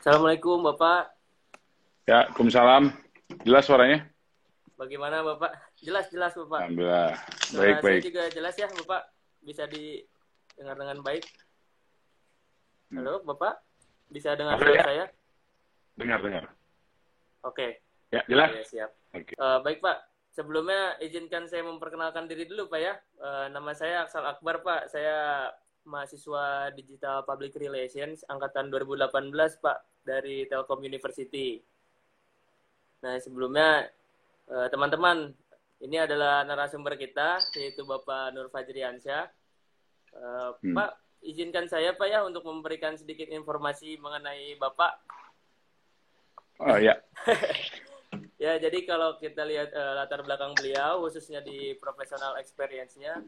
Assalamualaikum Bapak. Ya, Waalaikumsalam. Jelas suaranya? Bagaimana Bapak? Jelas, jelas Bapak. Alhamdulillah. Suara Baik, saya baik. juga jelas ya Bapak. Bisa didengar dengan baik. Halo Bapak, bisa dengar suara ya. saya? Dengar, dengar. Oke, Ya, jelas? Oke, siap. Oke. Eh, baik Pak, sebelumnya izinkan saya memperkenalkan diri dulu Pak ya. Eh, nama saya Aksal Akbar Pak, saya mahasiswa Digital Public Relations angkatan 2018 Pak dari Telkom University. Nah sebelumnya eh, teman-teman ini adalah narasumber kita yaitu Bapak Nur Fajriansyah. Eh, Hmm. Pak izinkan saya Pak ya untuk memberikan sedikit informasi mengenai Bapak Oh, ya. Ya, jadi kalau kita lihat eh, latar belakang beliau, khususnya di professional experience-nya,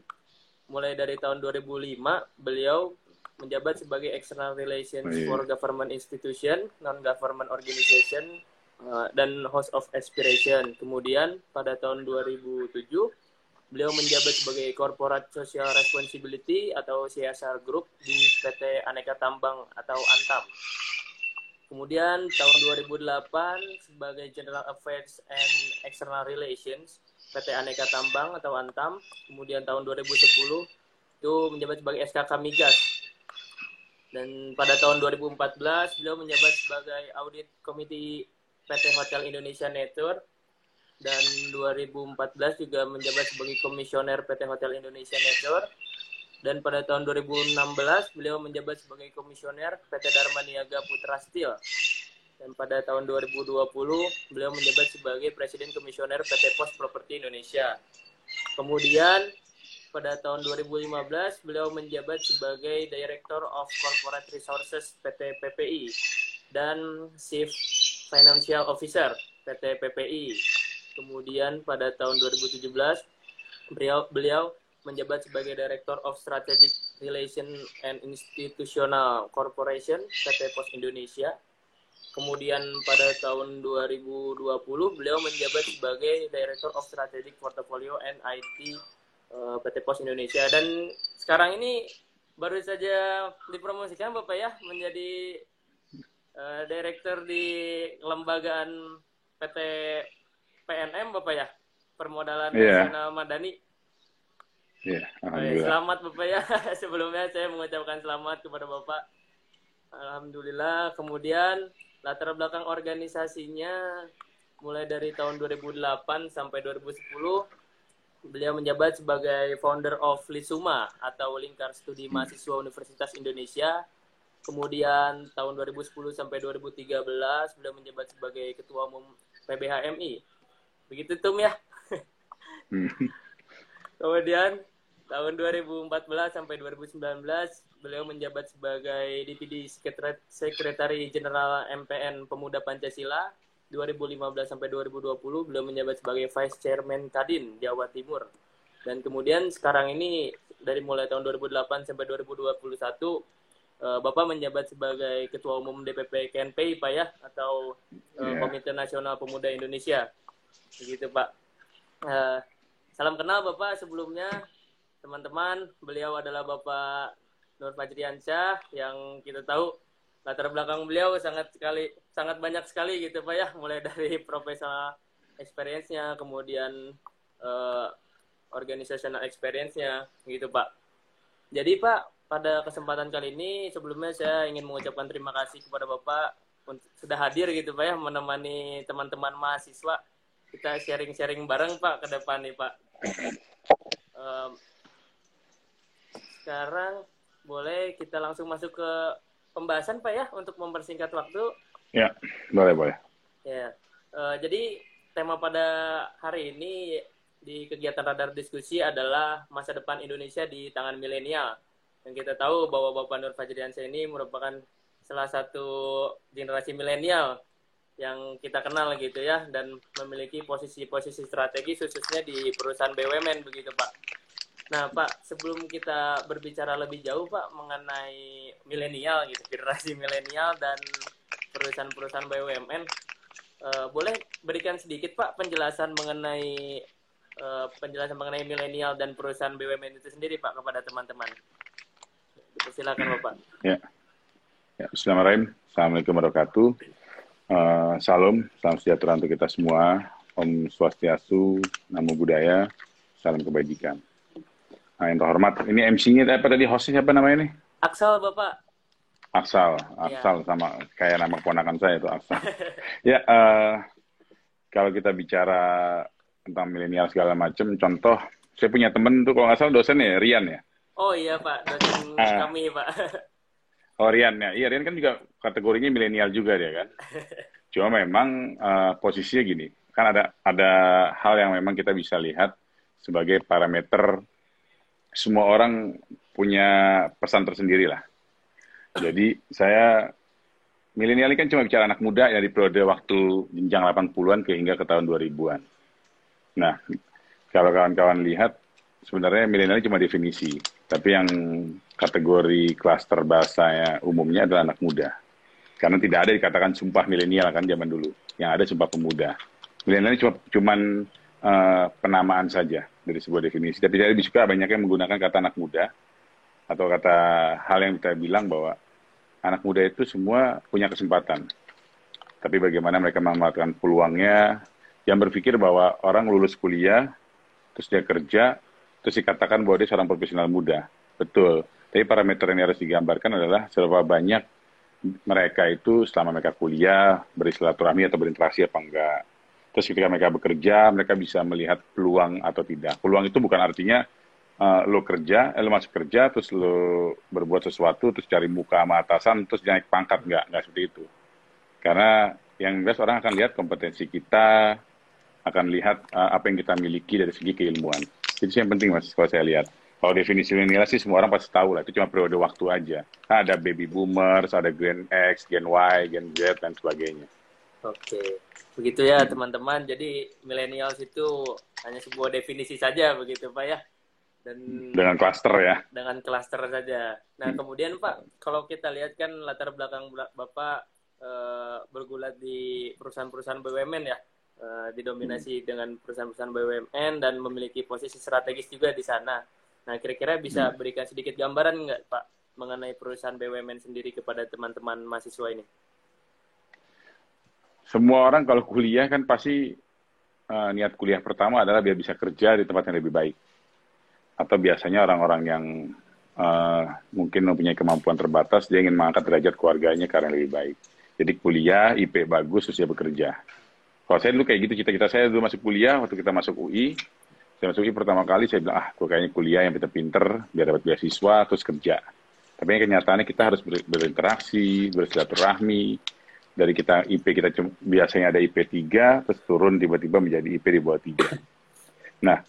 mulai dari tahun 2005, beliau menjabat sebagai External Relations Oh, iya. for Government Institution, Non-Government Organization, eh, dan Host of Aspiration. Kemudian pada tahun 2007, beliau menjabat sebagai Corporate Social Responsibility atau CSR Group di PT Aneka Tambang atau Antam. Kemudian tahun 2008 sebagai General Affairs and External Relations PT Aneka Tambang atau Antam. Kemudian tahun 2010 itu menjabat sebagai SKK Migas. Dan pada tahun 2014 beliau menjabat sebagai Audit Komite PT Hotel Indonesia Network dan 2014 juga menjabat sebagai Komisioner PT Hotel Indonesia Network dan pada tahun 2016 beliau menjabat sebagai komisioner PT Dharma Niaga Putra Steel. Dan pada tahun 2020 beliau menjabat sebagai presiden komisioner PT Pos Properti Indonesia. Kemudian pada tahun 2015 beliau menjabat sebagai Director of Corporate Resources PT PPI dan Chief Financial Officer PT PPI. Kemudian pada tahun 2017 beliau beliau menjabat sebagai Director of Strategic Relation and Institutional Corporation PT Pos Indonesia. Kemudian pada tahun 2020 beliau menjabat sebagai Director of Strategic Portfolio and IT eh, PT Pos Indonesia dan sekarang ini baru saja dipromosikan Bapak ya menjadi eh, Director di kelembagaan PT PNM Bapak ya Permodalan Iya. Nasional Madani Ya, Baik, Alhamdulillah. selamat Bapak ya. Sebelumnya saya mengucapkan selamat kepada Bapak. Alhamdulillah. Kemudian latar belakang organisasinya mulai dari tahun 2008 sampai 2010 beliau menjabat sebagai founder of Lisuma atau Lingkar Studi Mahasiswa Universitas Indonesia. Kemudian tahun 2010 sampai 2013 beliau menjabat sebagai ketua umum PBHMI. Begitu Tum ya. Hmm. Kemudian tahun 2014 sampai 2019 beliau menjabat sebagai DPD Sekretari, Sekretari Jenderal MPN Pemuda Pancasila 2015 sampai 2020 beliau menjabat sebagai Vice Chairman Kadin Jawa Timur. Dan kemudian sekarang ini dari mulai tahun 2008 sampai 2021 eh, Bapak menjabat sebagai Ketua Umum DPP KNPI Pak ya atau eh, Iya. Komite Nasional Pemuda Indonesia. Begitu Pak. Eh, salam kenal Bapak sebelumnya teman-teman. Beliau adalah Bapak Nur Fajriansyah yang kita tahu latar belakang beliau sangat sekali sangat banyak sekali gitu Pak ya, mulai dari profesional experience-nya, kemudian eh, organizational experience-nya gitu Pak. Jadi Pak, pada kesempatan kali ini sebelumnya saya ingin mengucapkan terima kasih kepada Bapak untuk sudah hadir gitu Pak ya menemani teman-teman mahasiswa kita sharing-sharing bareng Pak ke depan nih Pak. Em, sekarang boleh kita langsung masuk ke pembahasan Pak ya untuk mempersingkat waktu. Ya, boleh, boleh. Ya, eh, jadi tema pada hari ini di kegiatan radar diskusi adalah masa depan Indonesia di tangan milenial. Dan kita tahu bahwa Bapak Nur Fajriansyah ini merupakan salah satu generasi milenial yang kita kenal gitu ya dan memiliki posisi-posisi strategis khususnya di perusahaan BUMN begitu Pak. Nah Pak, sebelum kita berbicara lebih jauh Pak mengenai milenial gitu, generasi milenial dan perusahaan-perusahaan BUMN, eh, boleh berikan sedikit Pak penjelasan mengenai eh, penjelasan mengenai milenial dan perusahaan BUMN itu sendiri Pak kepada teman-teman. Silakan Bapak. Ya. Ya, Bismillahirrahmanirrahim. Assalamualaikum warahmatullahi wabarakatuh. Uh, salam, salam sejahtera untuk kita semua. Om Swastiastu, Namo Buddhaya, salam kebajikan. Nah, yang terhormat, ini MC-nya apa tadi hostnya siapa namanya nih? Aksal, Bapak. Aksal, Aksal ya. sama kayak nama keponakan saya itu Aksal. ya, uh, kalau kita bicara tentang milenial segala macam, contoh, saya punya temen tuh kalau nggak salah dosen ya, Rian ya. Oh iya Pak, dosen uh, kami Pak. Oh Rian ya, iya Rian kan juga kategorinya milenial juga dia kan. Cuma memang uh, posisinya gini, kan ada ada hal yang memang kita bisa lihat sebagai parameter semua orang punya pesan tersendiri lah. Jadi saya milenial ini kan cuma bicara anak muda dari periode waktu jenjang 80-an ke hingga ke tahun 2000-an. Nah, kalau kawan-kawan lihat sebenarnya milenial cuma definisi, tapi yang kategori klaster bahasanya umumnya adalah anak muda. Karena tidak ada dikatakan sumpah milenial kan zaman dulu. Yang ada sumpah pemuda. Milenial cuma cuman uh, penamaan saja dari sebuah definisi. Tapi saya lebih suka yang menggunakan kata anak muda atau kata hal yang kita bilang bahwa anak muda itu semua punya kesempatan. Tapi bagaimana mereka memanfaatkan peluangnya, yang berpikir bahwa orang lulus kuliah, terus dia kerja, terus dikatakan bahwa dia seorang profesional muda. Betul. Tapi parameter yang harus digambarkan adalah seberapa banyak mereka itu selama mereka kuliah, bersilaturahmi atau berinteraksi apa enggak Terus ketika mereka bekerja, mereka bisa melihat peluang atau tidak. Peluang itu bukan artinya uh, lo kerja, eh, lo masuk kerja, terus lo berbuat sesuatu, terus cari muka sama atasan, terus naik pangkat. Enggak, enggak seperti itu. Karena yang jelas orang akan lihat kompetensi kita, akan lihat uh, apa yang kita miliki dari segi keilmuan. Jadi yang penting mas, kalau saya lihat. Kalau definisi milenial sih semua orang pasti tahu lah, itu cuma periode waktu aja. Nah, ada baby boomers, ada Gen X, Gen Y, Gen Z, dan sebagainya. Oke, begitu ya teman-teman. Jadi milenials itu hanya sebuah definisi saja begitu Pak ya. Dan dengan klaster ya. Dengan klaster saja. Nah hmm. kemudian Pak, kalau kita lihat kan latar belakang Bapak e, bergulat di perusahaan-perusahaan BUMN ya, e, didominasi hmm. dengan perusahaan-perusahaan BUMN dan memiliki posisi strategis juga di sana. Nah kira-kira bisa hmm. berikan sedikit gambaran nggak Pak mengenai perusahaan BUMN sendiri kepada teman-teman mahasiswa ini? Semua orang kalau kuliah kan pasti uh, niat kuliah pertama adalah biar bisa kerja di tempat yang lebih baik. Atau biasanya orang-orang yang uh, mungkin mempunyai kemampuan terbatas, dia ingin mengangkat derajat keluarganya karena lebih baik. Jadi kuliah, IP bagus, terus dia bekerja. Kalau saya dulu kayak gitu, cita-cita saya dulu masuk kuliah, waktu kita masuk UI, saya masuk UI pertama kali, saya bilang, ah, gue kayaknya kuliah yang pinter-pinter, biar dapat beasiswa, terus kerja. Tapi kenyataannya kita harus ber berinteraksi, bersilaturahmi, dari kita IP kita cuma, biasanya ada IP 3 terus turun tiba-tiba menjadi IP di bawah 3. Nah,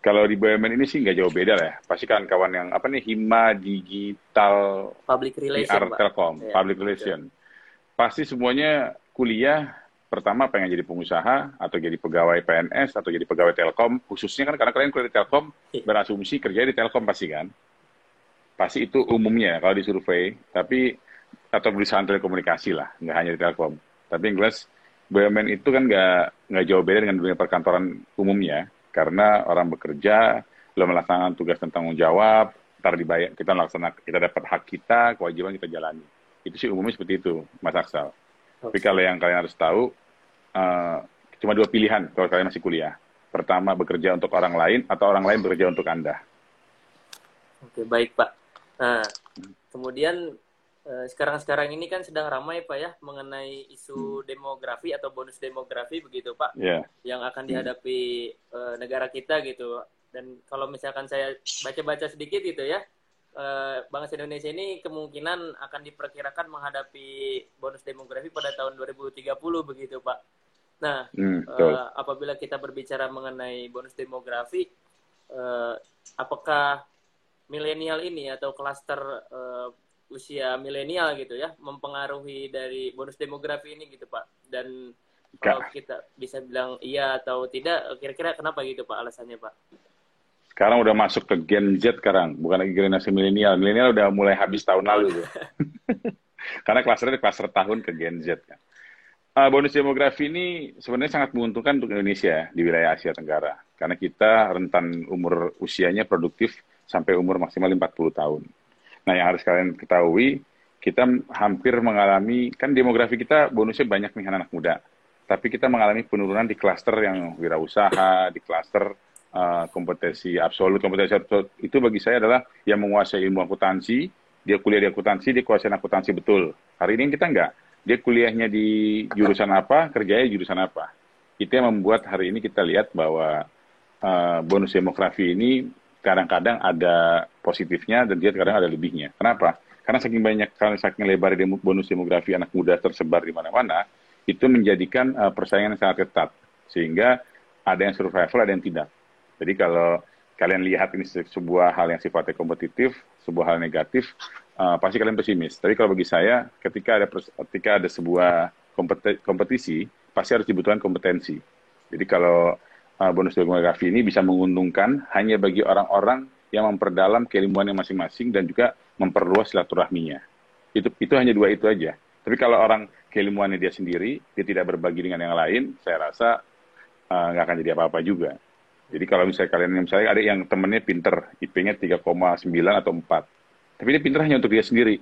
kalau di BUMN ini sih nggak jauh beda lah ya. Pasti kan kawan yang apa nih Hima Digital Public Relation, Telkom, ya, Public Relation. Ya. Pasti semuanya kuliah pertama pengen jadi pengusaha atau jadi pegawai PNS atau jadi pegawai Telkom khususnya kan karena kalian kuliah di Telkom ya. berasumsi kerja di Telkom pasti kan. Pasti itu umumnya kalau di survei, tapi atau perusahaan telekomunikasi lah, nggak hanya di Telkom. Tapi yang jelas BUMN itu kan nggak nggak jauh beda dengan dunia perkantoran umumnya, karena orang bekerja, lo melaksanakan tugas dan tanggung jawab, ntar dibayar, kita melaksanakan, kita dapat hak kita, kewajiban kita jalani. Itu sih umumnya seperti itu, Mas Aksal. Okay. Tapi kalau yang kalian harus tahu, uh, cuma dua pilihan kalau kalian masih kuliah. Pertama, bekerja untuk orang lain, atau orang lain bekerja untuk Anda. Oke, baik Pak. Nah, kemudian Eh, sekarang-sekarang ini kan sedang ramai Pak ya mengenai isu hmm. demografi atau bonus demografi begitu Pak yeah. yang akan hmm. dihadapi uh, negara kita gitu dan kalau misalkan saya baca-baca sedikit gitu ya uh, bangsa Indonesia ini kemungkinan akan diperkirakan menghadapi bonus demografi pada tahun 2030 begitu Pak. Nah hmm, uh, apabila kita berbicara mengenai bonus demografi uh, apakah milenial ini atau klaster uh, usia milenial gitu ya mempengaruhi dari bonus demografi ini gitu Pak. Dan kalau kita bisa bilang iya atau tidak kira-kira kenapa gitu Pak alasannya Pak? Sekarang udah masuk ke Gen Z sekarang bukan lagi generasi milenial. Milenial udah mulai habis tahun lalu tuh karena klasternya klaster tahun ke Gen Z kan uh, bonus demografi ini sebenarnya sangat menguntungkan untuk Indonesia di wilayah Asia Tenggara. Karena kita rentan umur usianya produktif sampai umur maksimal 40 tahun Nah, yang harus kalian ketahui, kita hampir mengalami kan demografi kita bonusnya banyak nih anak-anak muda. Tapi kita mengalami penurunan di klaster yang wirausaha di klaster uh, kompetensi absolut kompetensi absolut. Itu bagi saya adalah yang menguasai ilmu akuntansi. Dia kuliah di akuntansi dia kuasai akuntansi betul. Hari ini kita enggak. Dia kuliahnya di jurusan apa kerjanya jurusan apa. Itu yang membuat hari ini kita lihat bahwa uh, bonus demografi ini kadang-kadang ada positifnya dan dia kadang ada lebihnya kenapa karena saking banyak, karena saking lebar bonus demografi anak muda tersebar di mana-mana, itu menjadikan uh, persaingan yang sangat ketat. Sehingga ada yang survival, ada yang tidak. Jadi kalau kalian lihat ini sebuah hal yang sifatnya kompetitif, sebuah hal negatif, uh, pasti kalian pesimis. Tapi kalau bagi saya, ketika ada ketika ada sebuah kompetisi, pasti harus dibutuhkan kompetensi. Jadi kalau uh, bonus demografi ini bisa menguntungkan hanya bagi orang-orang yang memperdalam keilmuannya masing-masing dan juga memperluas silaturahminya. Itu itu hanya dua itu aja. Tapi kalau orang keilmuannya dia sendiri, dia tidak berbagi dengan yang lain, saya rasa eh, nggak uh, akan jadi apa-apa juga. Jadi kalau misalnya kalian, misalnya ada yang temennya pinter, IP-nya 3,9 atau 4. Tapi dia pinter hanya untuk dia sendiri.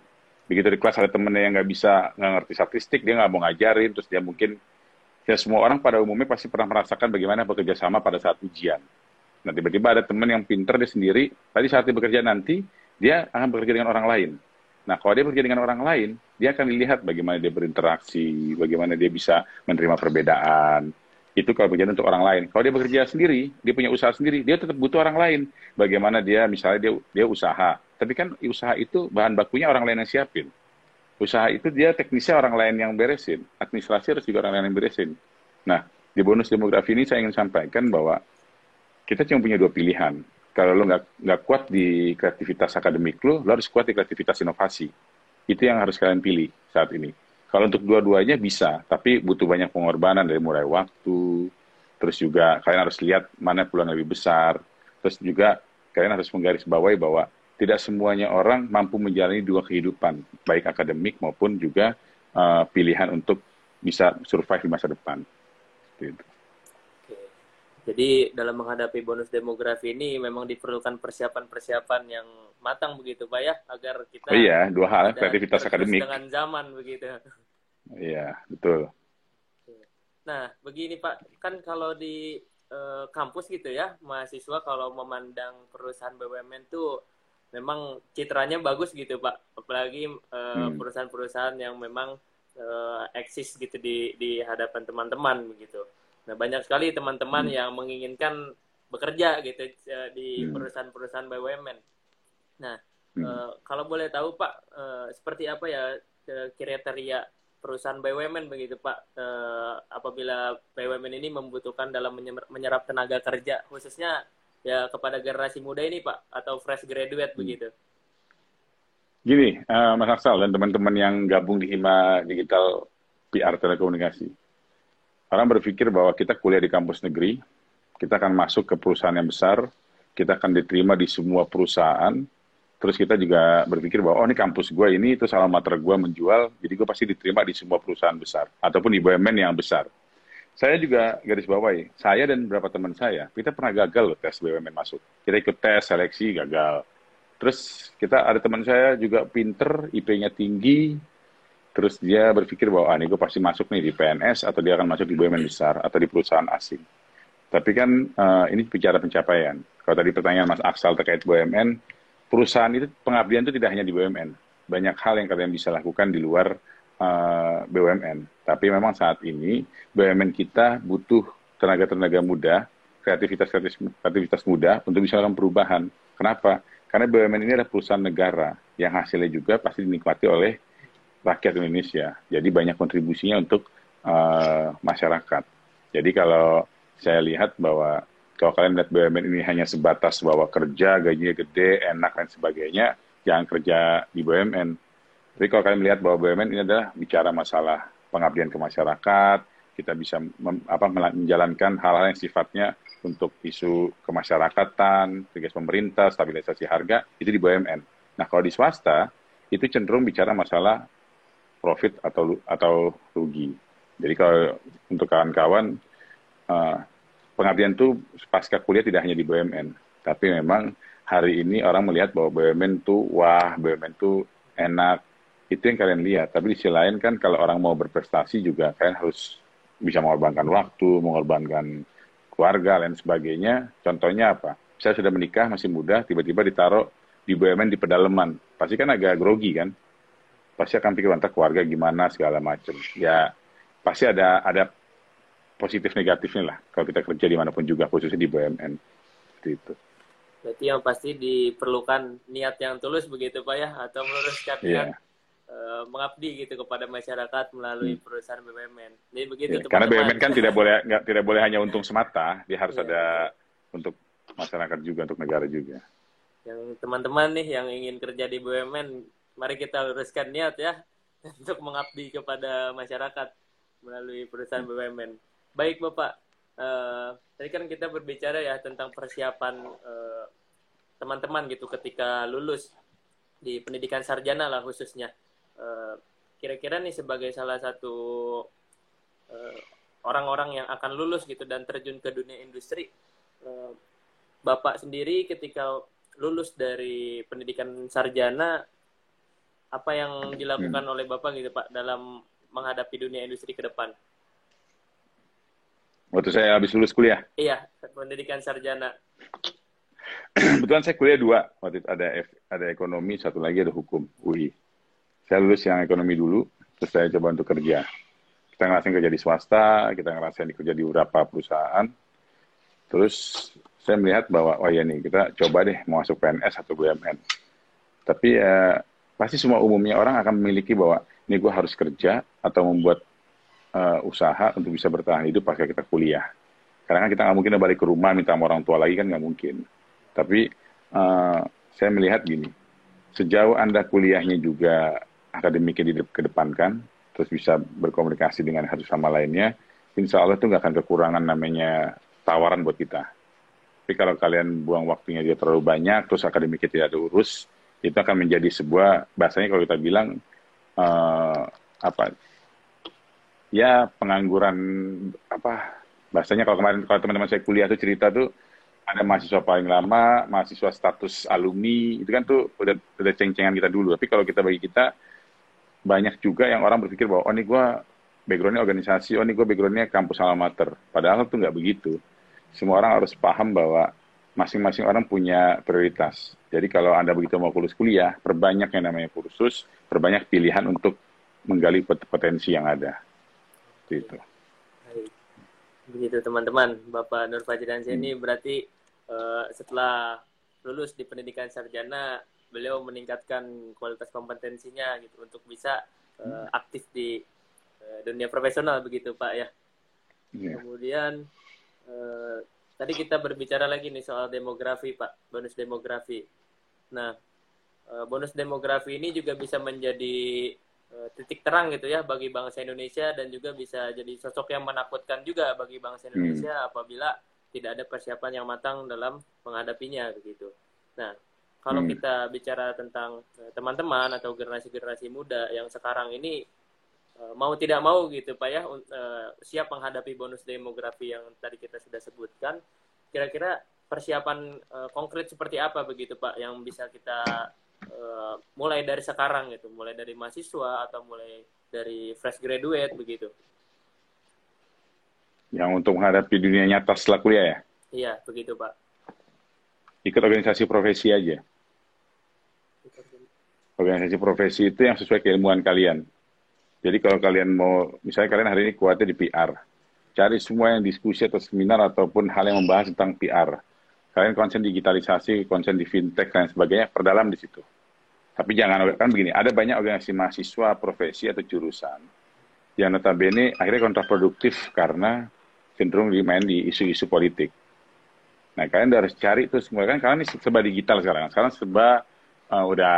Begitu di kelas ada temennya yang nggak bisa, nggak ngerti statistik, dia nggak mau ngajarin, terus dia mungkin, ya semua orang pada umumnya pasti pernah merasakan bagaimana bekerja sama pada saat ujian. Nah tiba-tiba ada teman yang pinter dia sendiri, tadi saat dia bekerja nanti, dia akan bekerja dengan orang lain. Nah, kalau dia bekerja dengan orang lain, dia akan dilihat bagaimana dia berinteraksi, bagaimana dia bisa menerima perbedaan. Itu kalau bekerja untuk orang lain. Kalau dia bekerja sendiri, dia punya usaha sendiri, dia tetap butuh orang lain. Bagaimana dia, misalnya dia dia usaha. Tapi kan usaha itu bahan bakunya orang lain yang siapin. Usaha itu dia teknisnya orang lain yang beresin. Administrasi harus juga orang lain yang beresin. Nah, di bonus demografi ini saya ingin sampaikan bahwa kita cuma punya dua pilihan kalau lo nggak nggak kuat di kreativitas akademik lo, lo harus kuat di kreativitas inovasi. Itu yang harus kalian pilih saat ini. Kalau untuk dua-duanya bisa, tapi butuh banyak pengorbanan dari mulai waktu, terus juga kalian harus lihat mana peluang lebih besar, terus juga kalian harus menggarisbawahi bahwa tidak semuanya orang mampu menjalani dua kehidupan, baik akademik maupun juga uh, pilihan untuk bisa survive di masa depan. Gitu. Jadi dalam menghadapi bonus demografi ini memang diperlukan persiapan-persiapan yang matang begitu Pak ya agar kita oh, Iya, dua hal kreativitas akademik dengan zaman begitu. Iya, betul. Nah, begini Pak, kan kalau di uh, kampus gitu ya, mahasiswa kalau memandang perusahaan BUMN tuh memang citranya bagus gitu Pak, apalagi uh, hmm. perusahaan-perusahaan yang memang uh, eksis gitu di di hadapan teman-teman begitu. Nah, banyak sekali teman-teman hmm. yang menginginkan bekerja gitu uh, di hmm. perusahaan-perusahaan BUMN. Nah, hmm. uh, kalau boleh tahu Pak, uh, seperti apa ya kriteria perusahaan BUMN begitu Pak, uh, apabila BUMN ini membutuhkan dalam menyerap tenaga kerja, khususnya ya kepada generasi muda ini Pak, atau fresh graduate hmm. begitu. Gini, uh, Mas Aksal dan teman-teman yang gabung di Hima Digital PR Telekomunikasi orang berpikir bahwa kita kuliah di kampus negeri, kita akan masuk ke perusahaan yang besar, kita akan diterima di semua perusahaan, terus kita juga berpikir bahwa, oh ini kampus gue ini, itu salah alamat gue menjual, jadi gue pasti diterima di semua perusahaan besar, ataupun di BUMN yang besar. Saya juga garis bawahi, saya dan beberapa teman saya, kita pernah gagal loh tes BUMN masuk. Kita ikut tes, seleksi, gagal. Terus kita ada teman saya juga pinter, IP-nya tinggi, terus dia berpikir bahwa ah, ini gue pasti masuk nih di PNS atau dia akan masuk di BUMN besar atau di perusahaan asing. Tapi kan uh, ini bicara pencapaian. Kalau tadi pertanyaan Mas Aksal terkait BUMN, perusahaan itu pengabdian itu tidak hanya di BUMN. Banyak hal yang kalian bisa lakukan di luar eh, BUMN. Tapi memang saat ini BUMN kita butuh tenaga-tenaga muda, kreativitas kreativitas muda untuk bisa melakukan perubahan. Kenapa? Karena BUMN ini adalah perusahaan negara yang hasilnya juga pasti dinikmati oleh rakyat Indonesia. Jadi banyak kontribusinya untuk uh, masyarakat. Jadi kalau saya lihat bahwa kalau kalian lihat BUMN ini hanya sebatas bahwa kerja, gajinya gede, enak, dan sebagainya, jangan kerja di BUMN. Tapi kalau kalian melihat bahwa BUMN ini adalah bicara masalah pengabdian ke masyarakat, kita bisa mem, apa, menjalankan hal-hal yang sifatnya untuk isu kemasyarakatan, tugas pemerintah, stabilisasi harga, itu di BUMN. Nah, kalau di swasta, itu cenderung bicara masalah profit atau atau rugi. Jadi kalau untuk kawan-kawan uh, pengabdian itu pasca kuliah tidak hanya di BUMN, tapi memang hari ini orang melihat bahwa BUMN itu wah BUMN itu enak, Itu yang kalian lihat. Tapi di sisi lain kan kalau orang mau berprestasi juga kalian harus bisa mengorbankan waktu, mengorbankan keluarga, dan sebagainya. Contohnya apa? Saya sudah menikah, masih muda, tiba-tiba ditaruh di BUMN di pedalaman. Pasti kan agak grogi kan? Pasti akan pikir, entah keluarga gimana, segala macam. Ya, pasti ada ada positif negatifnya lah kalau kita kerja di mana pun juga khususnya di BUMN seperti itu. Berarti yang pasti diperlukan niat yang tulus begitu pak ya atau meluruskan yeah. niat uh, mengabdi gitu kepada masyarakat melalui hmm. perusahaan BUMN. Jadi begitu. Yeah, karena BUMN kan tidak boleh nggak tidak boleh hanya untung semata, dia harus yeah. ada untuk masyarakat juga untuk negara juga. Yang teman-teman nih yang ingin kerja di BUMN, mari kita luruskan niat ya untuk mengabdi kepada masyarakat melalui perusahaan BUMN. Baik Bapak, uh, tadi kan kita berbicara ya tentang persiapan uh, teman-teman gitu ketika lulus di pendidikan sarjana lah khususnya. Uh, kira-kira nih sebagai salah satu orang-orang uh, yang akan lulus gitu dan terjun ke dunia industri, uh, Bapak sendiri ketika lulus dari pendidikan sarjana, apa yang dilakukan hmm. oleh Bapak gitu Pak dalam menghadapi dunia industri ke depan? Waktu saya habis lulus kuliah? Iya, pendidikan sarjana. Kebetulan saya kuliah dua. Waktu itu ada ada ekonomi, satu lagi ada hukum, UI. Saya lulus yang ekonomi dulu, terus saya coba untuk kerja. Kita ngerasain kerja di swasta, kita ngerasain kerja di beberapa perusahaan. Terus saya melihat bahwa, oh ya nih, kita coba deh mau masuk PNS atau BUMN. Tapi ya, pasti semua umumnya orang akan memiliki bahwa, ini gue harus kerja atau membuat uh, usaha untuk bisa bertahan hidup pasca kita kuliah. Karena kan kita nggak mungkin balik ke rumah minta sama orang tua lagi kan nggak mungkin. Tapi uh, saya melihat gini, sejauh anda kuliahnya juga akademiknya dikedepankan, terus bisa berkomunikasi dengan satu sama lainnya, insya Allah itu nggak akan kekurangan namanya tawaran buat kita. Tapi kalau kalian buang waktunya dia terlalu banyak, terus akademiknya tidak ada urus, itu akan menjadi sebuah bahasanya kalau kita bilang uh, apa ya pengangguran apa bahasanya kalau kemarin kalau teman-teman saya kuliah tuh cerita tuh ada mahasiswa paling lama, mahasiswa status alumni, itu kan tuh udah udah ceng-cengan kita dulu. Tapi kalau kita bagi kita banyak juga yang orang berpikir bahwa oh ini gue backgroundnya organisasi, oh ini gue backgroundnya kampus alamater. Padahal tuh nggak begitu. Semua orang harus paham bahwa masing-masing orang punya prioritas. Jadi kalau Anda begitu mau lulus kuliah, perbanyak yang namanya kursus, perbanyak pilihan untuk menggali potensi yang ada. Itu. Begitu teman-teman, Bapak Nur hmm. ini berarti uh, setelah lulus di pendidikan sarjana, beliau meningkatkan kualitas kompetensinya gitu untuk bisa uh, aktif di uh, dunia profesional begitu Pak ya. Yeah. Kemudian uh, tadi kita berbicara lagi nih soal demografi Pak, bonus demografi. Nah, uh, bonus demografi ini juga bisa menjadi Eh, titik terang gitu ya bagi bangsa Indonesia dan juga bisa jadi sosok yang menakutkan juga bagi bangsa Indonesia hmm. apabila tidak ada persiapan yang matang dalam menghadapinya begitu. Nah, kalau hmm. kita bicara tentang eh, teman-teman atau generasi-generasi muda yang sekarang ini uh, mau tidak mau gitu Pak ya uh, siap menghadapi bonus demografi yang tadi kita sudah sebutkan, kira-kira persiapan konkret seperti apa begitu Pak yang bisa kita mulai dari sekarang gitu, mulai dari mahasiswa atau mulai dari fresh graduate begitu. Yang untuk menghadapi dunia nyata setelah kuliah ya? Iya, begitu Pak. Ikut organisasi profesi aja. Organisasi profesi itu yang sesuai keilmuan kalian. Jadi kalau kalian mau, misalnya kalian hari ini kuatnya di PR, cari semua yang diskusi atau seminar ataupun hal yang membahas tentang PR kalian konsen digitalisasi, konsen di fintech dan sebagainya, perdalam di situ. Tapi jangan kan begini, ada banyak organisasi mahasiswa, profesi atau jurusan yang notabene akhirnya kontraproduktif karena cenderung dimain di isu-isu politik. Nah, kalian harus cari itu semua kan kalian ini serba digital sekarang. Sekarang serba uh, udah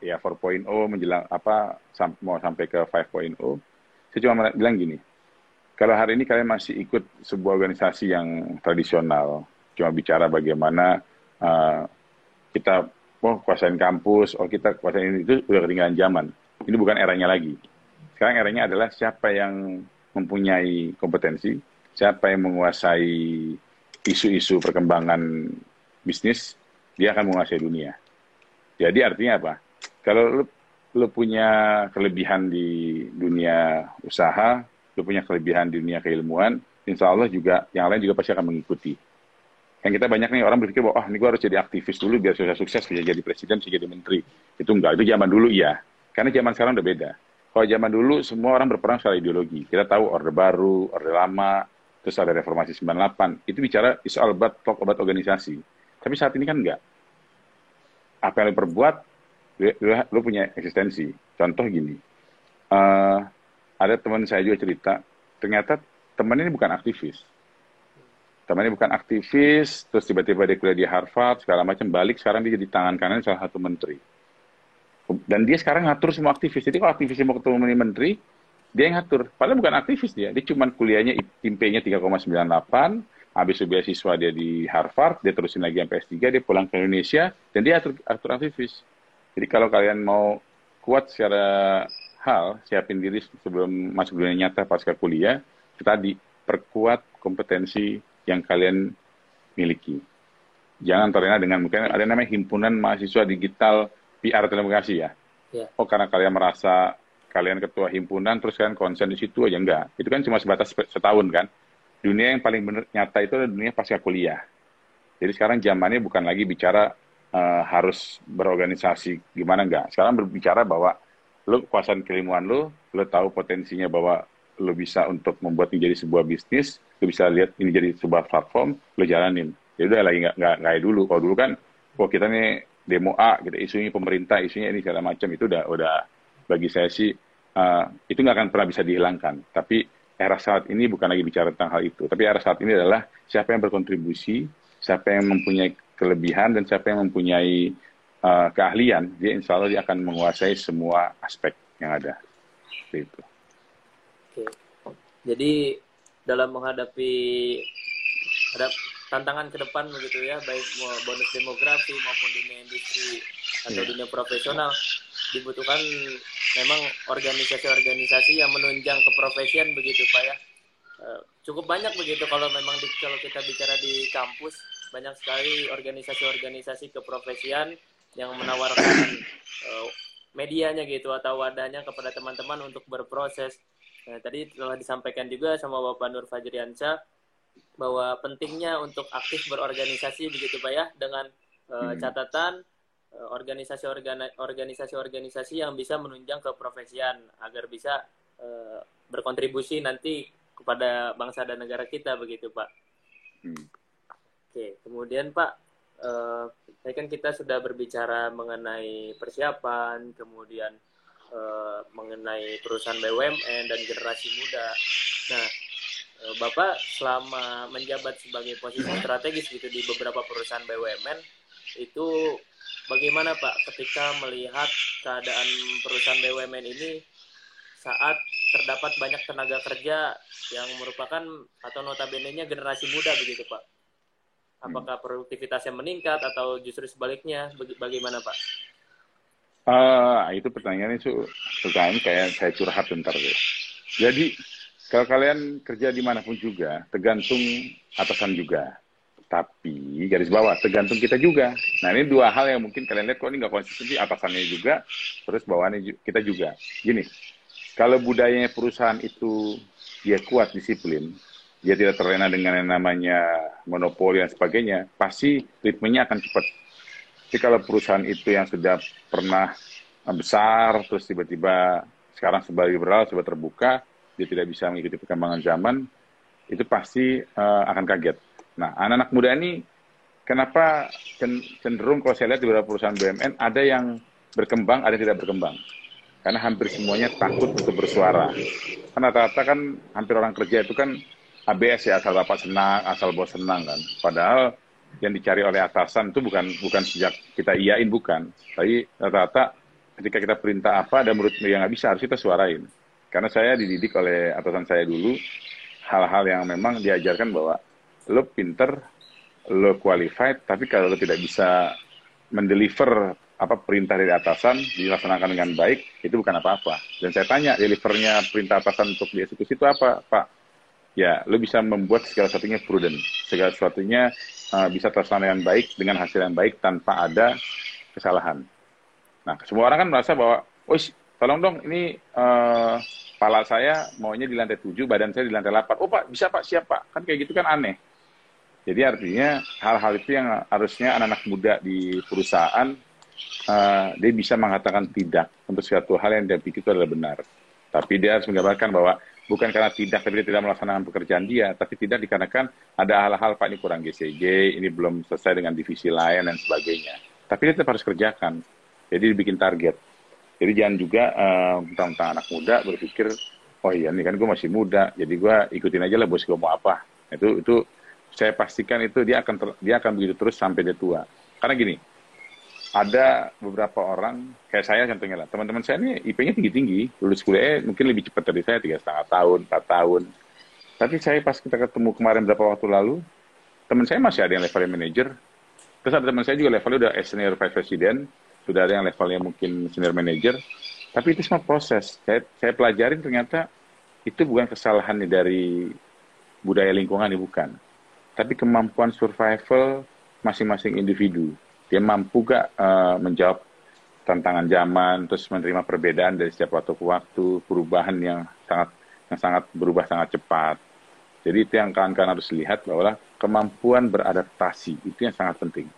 ya 4.0 menjelang apa sam mau sampai ke 5.0. Saya cuma bilang gini, kalau hari ini kalian masih ikut sebuah organisasi yang tradisional, cuma bicara bagaimana uh, kita oh kuasain kampus, oh kita kuasain itu udah ketinggalan zaman. Ini bukan eranya lagi. Sekarang eranya adalah siapa yang mempunyai kompetensi, siapa yang menguasai isu-isu perkembangan bisnis, dia akan menguasai dunia. Jadi artinya apa? Kalau lu lo punya kelebihan di dunia usaha, lo punya kelebihan di dunia keilmuan, insya Allah juga yang lain juga pasti akan mengikuti. Yang kita banyak nih orang berpikir bahwa, oh ini gue harus jadi aktivis dulu biar susah sukses, bisa jadi presiden, bisa jadi menteri. Itu enggak, itu zaman dulu iya. Karena zaman sekarang udah beda. Kalau zaman dulu semua orang berperang soal ideologi. Kita tahu Orde Baru, Orde Lama, terus ada Reformasi 98. Itu bicara is all about talk about organisasi. Tapi saat ini kan enggak. Apa yang lo perbuat, lo punya eksistensi. Contoh gini, uh, ada teman saya juga cerita, ternyata teman ini bukan aktivis. Teman ini bukan aktivis, terus tiba-tiba dia kuliah di Harvard, segala macam, balik sekarang dia jadi tangan kanan salah satu menteri. Dan dia sekarang ngatur semua aktivis. Jadi kalau aktivis mau ketemu menteri, dia yang ngatur. Padahal bukan aktivis dia. Dia cuma kuliahnya IP-nya 3,98, habis beasiswa dia di Harvard, dia terusin lagi sampai S3, dia pulang ke Indonesia, dan dia atur, atur aktivis. Jadi kalau kalian mau kuat secara hal, siapin diri sebelum masuk dunia nyata pasca kuliah, tadi perkuat kompetensi yang kalian miliki. Jangan terlena dengan mungkin ada namanya himpunan mahasiswa digital PR telekomunikasi ya. Yeah. Oh karena kalian merasa kalian ketua himpunan terus kalian konsen di situ aja enggak. Itu kan cuma sebatas setahun kan. Dunia yang paling benar nyata itu adalah dunia pasca kuliah. Jadi sekarang zamannya bukan lagi bicara uh, harus berorganisasi gimana enggak. Sekarang berbicara bahwa lo kuasaan keilmuan lo, lo tahu potensinya bahwa lo bisa untuk membuat ini jadi sebuah bisnis, lo bisa lihat ini jadi sebuah platform, lo jalanin. Jadi udah lagi nggak nggak kayak dulu. Kalau dulu kan, kok kita nih demo A, gitu, isunya pemerintah, isunya ini segala macam itu udah udah bagi saya sih uh, itu nggak akan pernah bisa dihilangkan. Tapi era saat ini bukan lagi bicara tentang hal itu, tapi era saat ini adalah siapa yang berkontribusi, siapa yang mempunyai kelebihan dan siapa yang mempunyai uh, keahlian, dia insya Allah dia akan menguasai semua aspek yang ada. Itu. Oke. Jadi dalam menghadapi ada tantangan ke depan begitu ya, baik bonus demografi maupun dunia industri atau yeah. dunia profesional dibutuhkan memang organisasi-organisasi yang menunjang keprofesian begitu Pak ya. Eh, cukup banyak begitu kalau memang di, kalau kita bicara di kampus banyak sekali organisasi-organisasi keprofesian yang menawarkan uh, medianya gitu atau wadahnya kepada teman-teman untuk berproses. Nah, tadi telah disampaikan juga sama Bapak Nur Fajriansyah bahwa pentingnya untuk aktif berorganisasi begitu Pak ya dengan uh, catatan organisasi organisasi-organisasi yang bisa menunjang keprofesian agar bisa uh, berkontribusi nanti kepada bangsa dan negara kita begitu Pak. Hmm. Oke, kemudian Pak, uh, kan kita sudah berbicara mengenai persiapan, kemudian uh, mengenai perusahaan BUMN dan generasi muda. Nah, uh, Bapak selama menjabat sebagai posisi strategis gitu di beberapa perusahaan BUMN itu bagaimana Pak ketika melihat keadaan perusahaan BUMN ini saat terdapat banyak tenaga kerja yang merupakan atau notabene-nya generasi muda begitu Pak? Apakah produktivitasnya meningkat atau justru sebaliknya? Bagaimana Pak? Uh, itu pertanyaan itu pertanyaan kayak saya curhat bentar deh. Jadi kalau kalian kerja di mana pun juga, tergantung atasan juga. Tapi garis bawah tergantung kita juga. Nah ini dua hal yang mungkin kalian lihat kok ini nggak konsisten sih atasannya juga, terus bawahnya kita juga. Gini, kalau budayanya perusahaan itu dia kuat disiplin, dia tidak terlena dengan yang namanya monopoli dan sebagainya, pasti ritmenya akan cepat. Tapi kalau perusahaan itu yang sudah pernah besar, terus tiba-tiba sekarang sebagai liberal, sudah terbuka, dia tidak bisa mengikuti perkembangan zaman, itu pasti uh, akan kaget. Nah, anak-anak muda ini kenapa cenderung kalau saya lihat di beberapa perusahaan BUMN ada yang berkembang, ada yang tidak berkembang karena hampir semuanya takut untuk bersuara. Karena rata-rata kan hampir orang kerja itu kan ABS ya asal bapak senang, asal bos senang kan. Padahal yang dicari oleh atasan itu bukan bukan sejak kita iyain bukan, tapi rata-rata ketika kita perintah apa dan menurut yang nggak bisa harus kita suarain. Karena saya dididik oleh atasan saya dulu hal-hal yang memang diajarkan bahwa lo pinter, lo qualified, tapi kalau lo tidak bisa mendeliver apa perintah dari atasan dilaksanakan dengan baik itu bukan apa-apa. Dan saya tanya delivernya perintah atasan untuk dieksekusi itu apa, Pak? Ya, lo bisa membuat segala sesuatunya prudent, segala sesuatunya uh, bisa terlaksana dengan baik dengan hasil yang baik tanpa ada kesalahan. Nah, semua orang kan merasa bahwa oh tolong dong ini uh, pala saya maunya di lantai 7, badan saya di lantai 8. Oh Pak, bisa Pak, siap Pak. Kan kayak gitu kan aneh. Jadi artinya hal-hal itu yang harusnya anak-anak muda di perusahaan uh, dia bisa mengatakan tidak untuk suatu hal yang dia pikir itu adalah benar. Tapi dia harus menggambarkan bahwa bukan karena tidak tapi dia tidak melaksanakan pekerjaan dia, tapi tidak dikarenakan ada hal-hal Pak ini kurang GCG, ini belum selesai dengan divisi lain dan sebagainya. Tapi dia tetap harus kerjakan. Jadi dibikin target. Jadi jangan juga uh, tentang anak muda berpikir, oh iya nih kan gue masih muda, jadi gue ikutin aja lah bos gue mau apa. Itu itu saya pastikan itu dia akan ter, dia akan begitu terus sampai dia tua. Karena gini, ada beberapa orang kayak saya contohnya lah, teman-teman saya ini IP-nya tinggi-tinggi, lulus kuliah mungkin lebih cepat dari saya tiga setengah tahun, empat tahun. Tapi saya pas kita ketemu kemarin beberapa waktu lalu, teman saya masih ada yang levelnya manager, terus ada teman saya juga levelnya udah senior vice president, sudah ada yang levelnya mungkin senior manager, tapi itu semua proses. Saya, saya pelajarin ternyata itu bukan kesalahan nih dari budaya lingkungan, ini bukan. Tapi kemampuan survival masing-masing individu. Dia mampu gak uh, menjawab tantangan zaman, terus menerima perbedaan dari setiap waktu ke waktu, perubahan yang sangat yang sangat berubah sangat cepat. Jadi itu yang kawan-kawan harus lihat bahwa kemampuan beradaptasi itu yang sangat penting.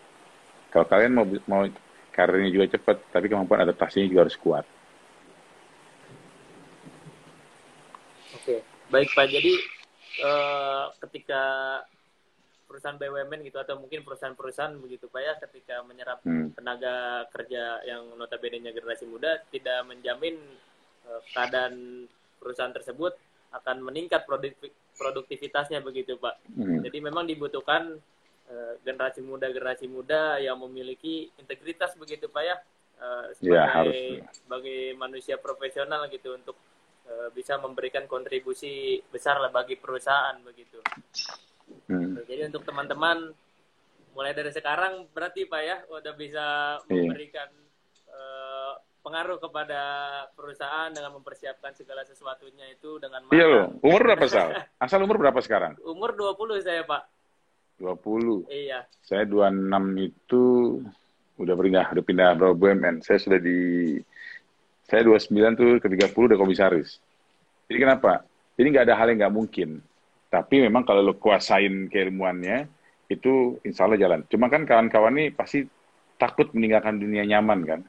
Kalau kalian mau mau karirnya juga cepat, tapi kemampuan adaptasinya juga harus kuat. Oke, baik Pak. Jadi uh, ketika perusahaan BUMN gitu atau mungkin perusahaan-perusahaan begitu Pak ya ketika menyerap hmm. tenaga kerja yang notabene-nya generasi muda tidak menjamin uh, keadaan perusahaan tersebut akan meningkat produktivitasnya begitu Pak. Hmm. Jadi memang dibutuhkan Eh, generasi muda generasi muda yang memiliki integritas begitu pak ya uh, sebagai ya, sebagai manusia profesional gitu untuk uh, bisa memberikan kontribusi besar lah bagi perusahaan begitu. Hmm. Jadi untuk teman-teman mulai dari sekarang berarti pak ya udah bisa iya. memberikan uh, pengaruh kepada perusahaan dengan mempersiapkan segala sesuatunya itu dengan Iya loh. Umur berapa, Sal? Asal umur berapa sekarang? Umur 20 saya, Pak. 20. Iya. Saya 26 itu udah pindah, udah pindah berapa BUMN. Saya sudah di saya 29 tuh ke 30 udah komisaris. Jadi kenapa? Jadi nggak ada hal yang nggak mungkin. Tapi memang kalau lo kuasain keilmuannya, itu insya Allah jalan. Cuma kan kawan-kawan ini pasti takut meninggalkan dunia nyaman kan.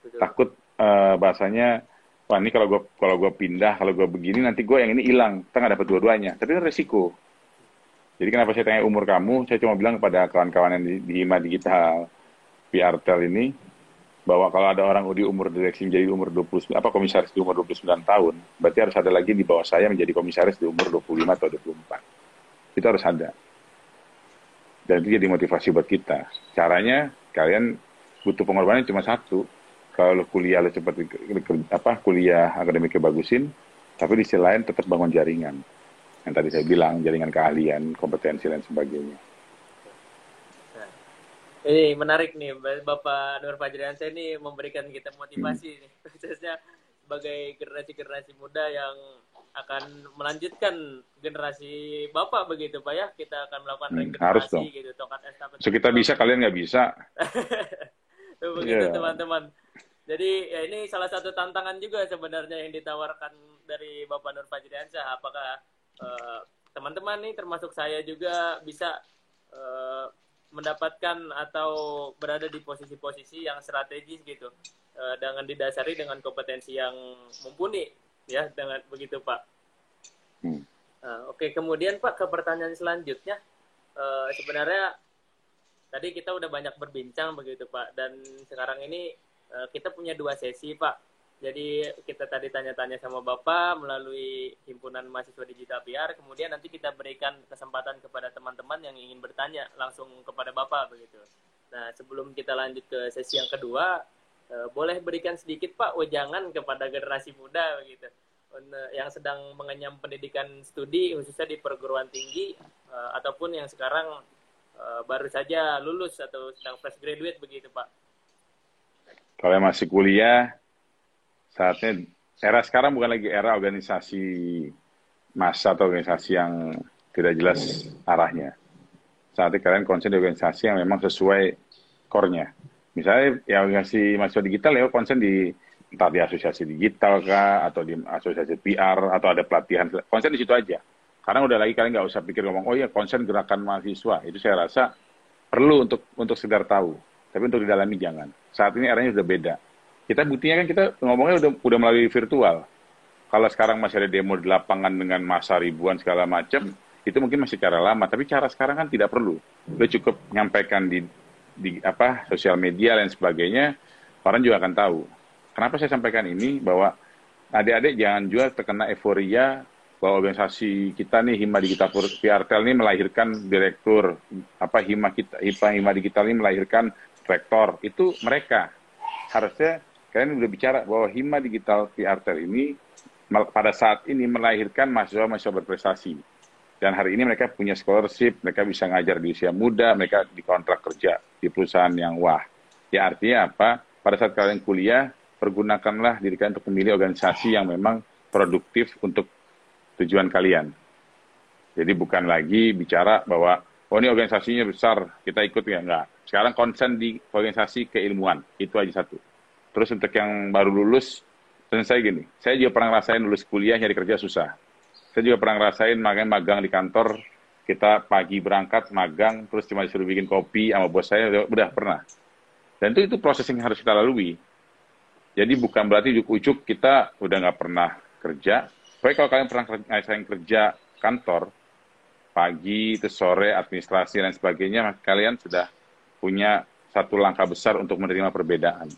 Betul. Takut uh, bahasanya, wah ini kalau gue kalau gue pindah, kalau gue begini nanti gue yang ini hilang, kita nggak dapat dua-duanya. Tapi itu resiko. Jadi kenapa saya tanya umur kamu? Saya cuma bilang kepada kawan-kawan yang di, di Hima Digital PRTel ini bahwa kalau ada orang di umur direksi menjadi umur 20 apa komisaris di umur 29 tahun, berarti harus ada lagi di bawah saya menjadi komisaris di umur 25 atau 24. Itu harus ada. Dan itu jadi motivasi buat kita. Caranya kalian butuh pengorbanan cuma satu. Kalau kuliah lo cepat apa kuliah akademiknya bagusin, tapi di sisi lain tetap bangun jaringan yang tadi saya bilang jaringan keahlian, kompetensi dan sebagainya. Ini menarik nih Bapak Nur Fajriansyah ini memberikan kita motivasi hmm. nih khususnya sebagai generasi-generasi muda yang akan melanjutkan generasi Bapak begitu Pak ya kita akan melakukan hmm, harus dong. gitu tongkat estafet. So kita bisa kalian nggak bisa. begitu iya. teman-teman. Yeah. Jadi ya ini salah satu tantangan juga sebenarnya yang ditawarkan dari Bapak Nur Fajriansyah apakah Eh, teman-teman uh, nih termasuk saya juga bisa uh, mendapatkan atau berada di posisi-posisi yang strategis gitu uh, dengan didasari dengan kompetensi yang mumpuni ya dengan begitu Pak. Hmm. Uh, Oke okay. kemudian Pak ke pertanyaan selanjutnya uh, sebenarnya tadi kita udah banyak berbincang begitu Pak dan sekarang ini uh, kita punya dua sesi Pak jadi kita tadi tanya-tanya sama Bapak melalui himpunan mahasiswa digital PR, kemudian nanti kita berikan kesempatan kepada teman-teman yang ingin bertanya langsung kepada Bapak begitu. Nah, sebelum kita lanjut ke sesi yang kedua, eh, boleh berikan sedikit Pak wejangan kepada generasi muda begitu yang sedang mengenyam pendidikan studi khususnya di perguruan tinggi eh, ataupun yang sekarang eh, baru saja lulus atau sedang fresh graduate begitu Pak. Kalau masih kuliah, saatnya era sekarang bukan lagi era organisasi massa atau organisasi yang tidak jelas arahnya. Saatnya kalian konsen di organisasi yang memang sesuai core-nya. Misalnya ya organisasi mahasiswa digital ya konsen di entah di asosiasi digital kah, atau di asosiasi PR, atau ada pelatihan, konsen di situ aja. Karena udah lagi kalian nggak usah pikir ngomong, oh iya konsen gerakan mahasiswa. Itu saya rasa perlu untuk untuk sekedar tahu. Tapi untuk didalami jangan. Saat ini eranya sudah beda. Kita buktinya kan kita ngomongnya udah, udah melalui virtual. Kalau sekarang masih ada demo di lapangan dengan masa ribuan segala macam, itu mungkin masih cara lama. Tapi cara sekarang kan tidak perlu. Udah cukup nyampaikan di di apa sosial media dan sebagainya, orang juga akan tahu. Kenapa saya sampaikan ini bahwa adik-adik jangan juga terkena euforia bahwa organisasi kita nih Hima Digital PRTL ini melahirkan direktur, apa Hima kita Hima Hima Digital ini melahirkan rektor. Itu mereka. Harusnya kalian udah bicara bahwa Hima Digital PRTL ini pada saat ini melahirkan mahasiswa-mahasiswa berprestasi. Dan hari ini mereka punya scholarship, mereka bisa ngajar di usia muda, mereka dikontrak kerja di perusahaan yang wah. Ya artinya apa? Pada saat kalian kuliah, pergunakanlah diri kalian untuk memilih organisasi yang memang produktif untuk tujuan kalian. Jadi bukan lagi bicara bahwa, oh ini organisasinya besar, kita ikut ya. Enggak. Sekarang konsen di organisasi keilmuan, itu aja satu. Terus untuk yang baru lulus, dan saya gini, saya juga pernah ngerasain lulus kuliah nyari kerja susah. Saya juga pernah ngerasain magang magang di kantor, kita pagi berangkat magang, terus cuma disuruh bikin kopi sama bos saya, udah pernah. Dan itu itu proses yang harus kita lalui. Jadi bukan berarti ujuk-ujuk kita udah nggak pernah kerja. Tapi kalau kalian pernah ngerasain kerja kantor, pagi, terus sore, administrasi, dan sebagainya, kalian sudah punya satu langkah besar untuk menerima perbedaan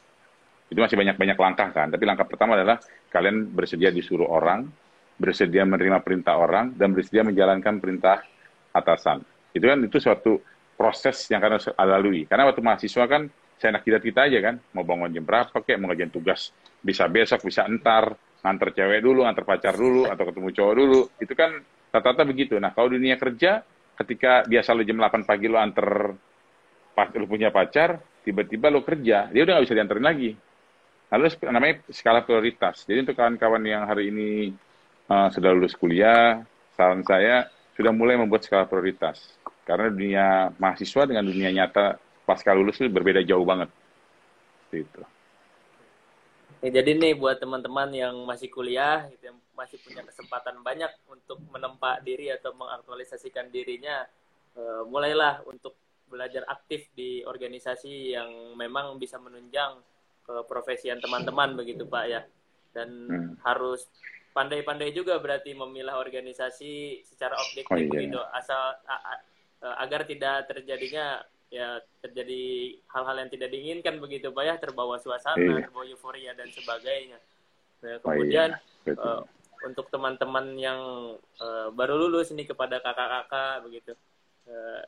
itu masih banyak-banyak langkah kan. Tapi langkah pertama adalah kalian bersedia disuruh orang, bersedia menerima perintah orang, dan bersedia menjalankan perintah atasan. Itu kan itu suatu proses yang kalian harus lalui. Karena waktu mahasiswa kan saya enak kita kita aja kan, mau bangun jam berapa kayak mau ngajain tugas bisa besok, bisa entar, nganter cewek dulu, nganter pacar dulu, atau ketemu cowok dulu. Itu kan rata-rata begitu. Nah, kalau dunia kerja, ketika biasa lo jam 8 pagi lo anter lo punya pacar, tiba-tiba lo kerja, dia udah nggak bisa dianterin lagi Lalu namanya skala prioritas. Jadi untuk kawan-kawan yang hari ini uh, sudah lulus kuliah, saran saya sudah mulai membuat skala prioritas. Karena dunia mahasiswa dengan dunia nyata pasca lulus itu berbeda jauh banget. Gitu. Jadi nih buat teman-teman yang masih kuliah, gitu, yang masih punya kesempatan banyak untuk menempa diri atau mengaktualisasikan dirinya, uh, mulailah untuk belajar aktif di organisasi yang memang bisa menunjang keprofesian teman-teman begitu Pak ya. Dan hmm. harus pandai-pandai juga berarti memilah organisasi secara objektif oh, iya. begitu asal a, a, agar tidak terjadinya ya terjadi hal-hal yang tidak diinginkan begitu Pak ya terbawa suasana, iya. terbawa euforia dan sebagainya. Nah, kemudian oh, iya. uh, untuk teman-teman yang uh, baru lulus ini kepada kakak-kakak begitu. Uh,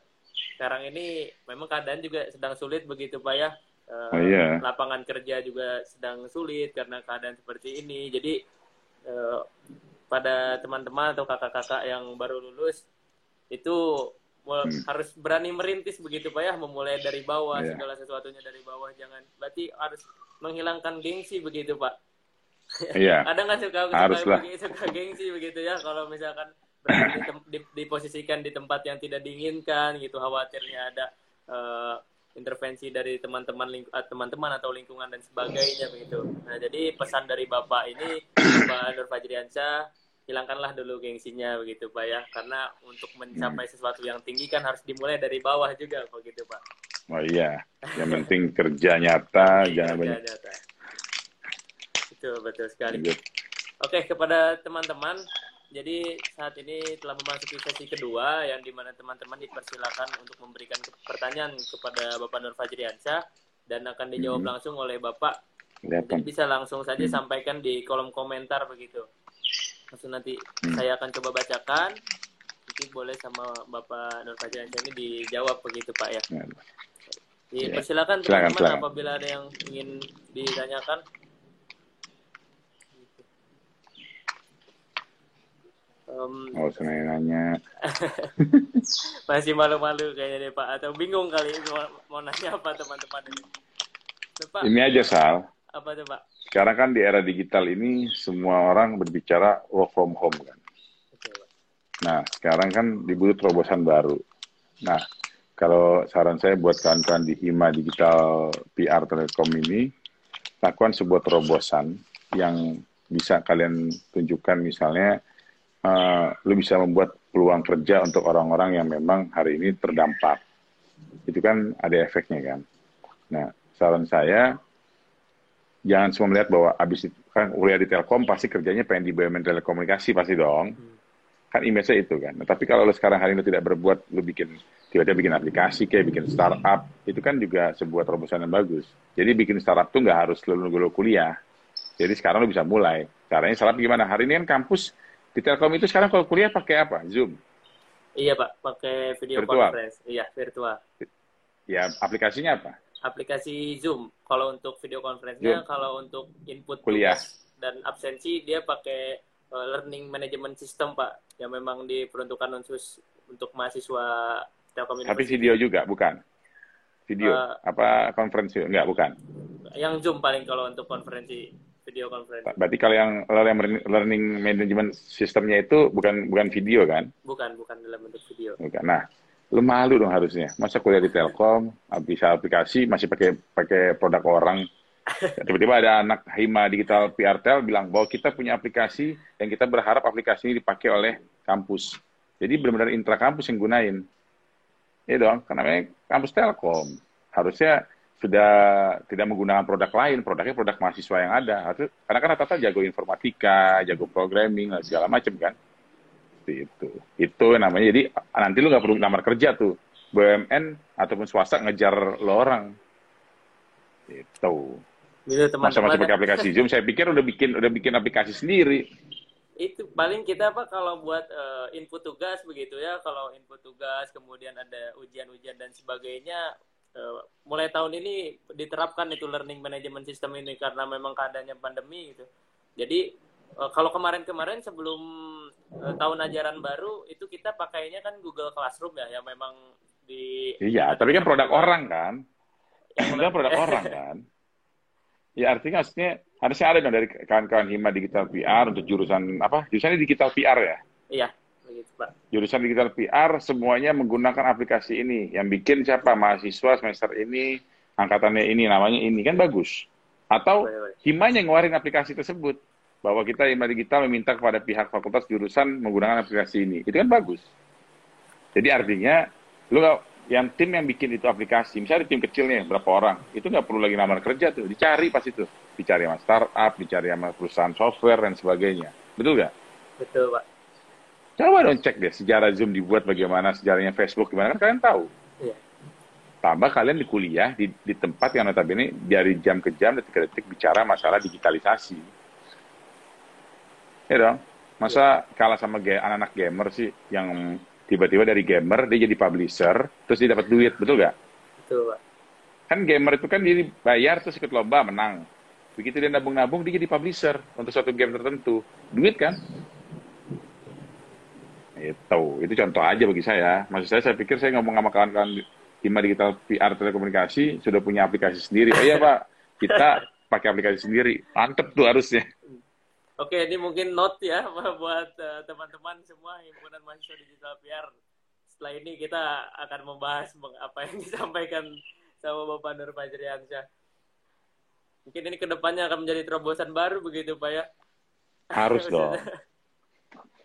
sekarang ini memang keadaan juga sedang sulit begitu Pak ya Uh, oh, iya. Lapangan kerja juga sedang sulit karena keadaan seperti ini. Jadi uh, pada teman-teman atau kakak-kakak yang baru lulus itu hmm. harus berani merintis begitu pak ya, memulai dari bawah yeah. segala sesuatunya dari bawah. Jangan berarti harus menghilangkan gengsi begitu pak. Iya. Ada nggak suka suka, suka gengsi begitu ya kalau misalkan di, diposisikan di tempat yang tidak diinginkan gitu khawatirnya ada uh, intervensi dari teman-teman eh, teman-teman atau lingkungan dan sebagainya begitu. Nah, jadi pesan dari Bapak ini Pak Nur Fajriansyah hilangkanlah dulu gengsinya begitu Pak ya karena untuk mencapai sesuatu yang tinggi kan harus dimulai dari bawah juga begitu Pak. Oh iya, yang penting kerja nyata jangan banyak. Nyata. Itu betul sekali. Oke, kepada teman-teman jadi saat ini telah memasuki sesi kedua yang di mana teman-teman dipersilakan untuk memberikan pertanyaan kepada Bapak Nur Fajriansyah dan akan dijawab hmm. langsung oleh Bapak. Jadi bisa langsung saja hmm. sampaikan di kolom komentar begitu. Langsung nanti hmm. saya akan coba bacakan. Nanti boleh sama Bapak Nur Fajriansyah ini dijawab begitu Pak ya. ya. Persilakan teman-teman apabila ada yang ingin ditanyakan. Um, oh, nanya. Masih malu-malu kayaknya deh Pak. Atau bingung kali mau, mau nanya apa teman-teman ini. Pak, ini aja Sal. Apa tuh Pak? Sekarang kan di era digital ini semua orang berbicara work from home kan. Pak. Nah, sekarang kan dibutuh terobosan baru. Nah, kalau saran saya buat kawan-kawan di Hima Digital PR Telekom ini, lakukan sebuah terobosan yang bisa kalian tunjukkan misalnya uh, lu bisa membuat peluang kerja untuk orang-orang yang memang hari ini terdampak. Itu kan ada efeknya kan. Nah, saran saya jangan semua melihat bahwa abis itu kan kuliah di Telkom pasti kerjanya pengen di BUMN telekomunikasi pasti dong. Kan image-nya itu kan. Nah, tapi kalau sekarang hari ini tidak berbuat, lo bikin tiba-tiba bikin aplikasi kayak bikin startup, itu kan juga sebuah terobosan yang bagus. Jadi bikin startup tuh nggak harus lo nunggu kuliah. Jadi sekarang lo bisa mulai. Caranya startup gimana? Hari ini kan kampus di Telkom itu sekarang kalau kuliah pakai apa? Zoom. Iya pak, pakai video virtual. conference. Iya virtual. Ya aplikasinya apa? aplikasi Zoom. Kalau untuk video conference-nya, kalau untuk input kuliah dan absensi dia pakai uh, learning management system, Pak, yang memang diperuntukkan khusus untuk mahasiswa Telkom Tapi video juga, bukan? Video uh, apa konferensi? Enggak, bukan. Yang Zoom paling kalau untuk konferensi video conference. Berarti kalau yang yang learning management sistemnya itu bukan bukan video kan? Bukan, bukan dalam bentuk video. Bukan. Nah, lu malu dong harusnya. Masa kuliah di Telkom, bisa aplikasi, masih pakai pakai produk orang. Tiba-tiba ada anak Hima Digital PR Tel bilang bahwa kita punya aplikasi yang kita berharap aplikasi ini dipakai oleh kampus. Jadi benar-benar intra kampus yang gunain. Iya dong, karena kampus Telkom. Harusnya sudah tidak menggunakan produk lain, produknya produk mahasiswa yang ada. Karena kan rata-rata jago informatika, jago programming, segala macam kan seperti itu. Itu namanya. Jadi nanti lu nggak perlu lamar kerja tuh. BUMN ataupun swasta ngejar lo orang. Itu. Gitu, Masa masih pakai aplikasi Zoom, saya pikir udah bikin udah bikin aplikasi sendiri. Itu paling kita apa kalau buat uh, input tugas begitu ya, kalau input tugas kemudian ada ujian-ujian dan sebagainya uh, mulai tahun ini diterapkan itu learning management system ini karena memang keadaannya pandemi gitu. Jadi uh, kalau kemarin-kemarin sebelum uh, tahun ajaran baru itu kita pakainya kan Google Classroom ya yang memang di Iya, tapi kan produk orang kan. Yang kan produk orang kan. Ya artinya maksudnya harusnya ada dong dari kawan-kawan Hima Digital PR untuk jurusan apa? Jurusannya Digital PR ya? Iya, Pak. Jurusan Digital PR semuanya menggunakan aplikasi ini. Yang bikin siapa? Mahasiswa semester ini, angkatannya ini, namanya ini. Kan bagus. Atau Himanya ngeluarin aplikasi tersebut bahwa kita Hima Digital meminta kepada pihak fakultas jurusan menggunakan aplikasi ini. Itu kan bagus. Jadi artinya, lu yang tim yang bikin itu aplikasi, misalnya tim kecilnya berapa orang, itu nggak perlu lagi nama kerja tuh, dicari pas itu. Dicari sama startup, dicari sama perusahaan software, dan sebagainya. Betul nggak? Betul, Pak. Coba dong cek deh sejarah Zoom dibuat bagaimana, sejarahnya Facebook gimana, kan kalian tahu. Iya. Tambah kalian di kuliah, di, di tempat yang notabene dari jam ke jam, detik ke detik bicara masalah digitalisasi Ya dong. Masa kalah sama anak-anak gamer sih yang tiba-tiba dari gamer dia jadi publisher terus dia dapat duit, betul gak? Betul, Pak. Kan gamer itu kan dia bayar terus ikut lomba menang. Begitu dia nabung-nabung dia jadi publisher untuk suatu game tertentu. Duit kan? Itu, itu contoh aja bagi saya. Maksud saya, saya pikir saya ngomong sama kawan-kawan Hima Digital PR Telekomunikasi sudah punya aplikasi sendiri. Oh iya Pak, kita pakai aplikasi sendiri. Mantep tuh harusnya. Oke, ini mungkin note ya buat uh, teman-teman semua himpunan mahasiswa digital PR. Setelah ini kita akan membahas apa yang disampaikan sama Bapak Nur Fajriansyah. Mungkin ini ke depannya akan menjadi terobosan baru begitu Pak ya? Harus dong.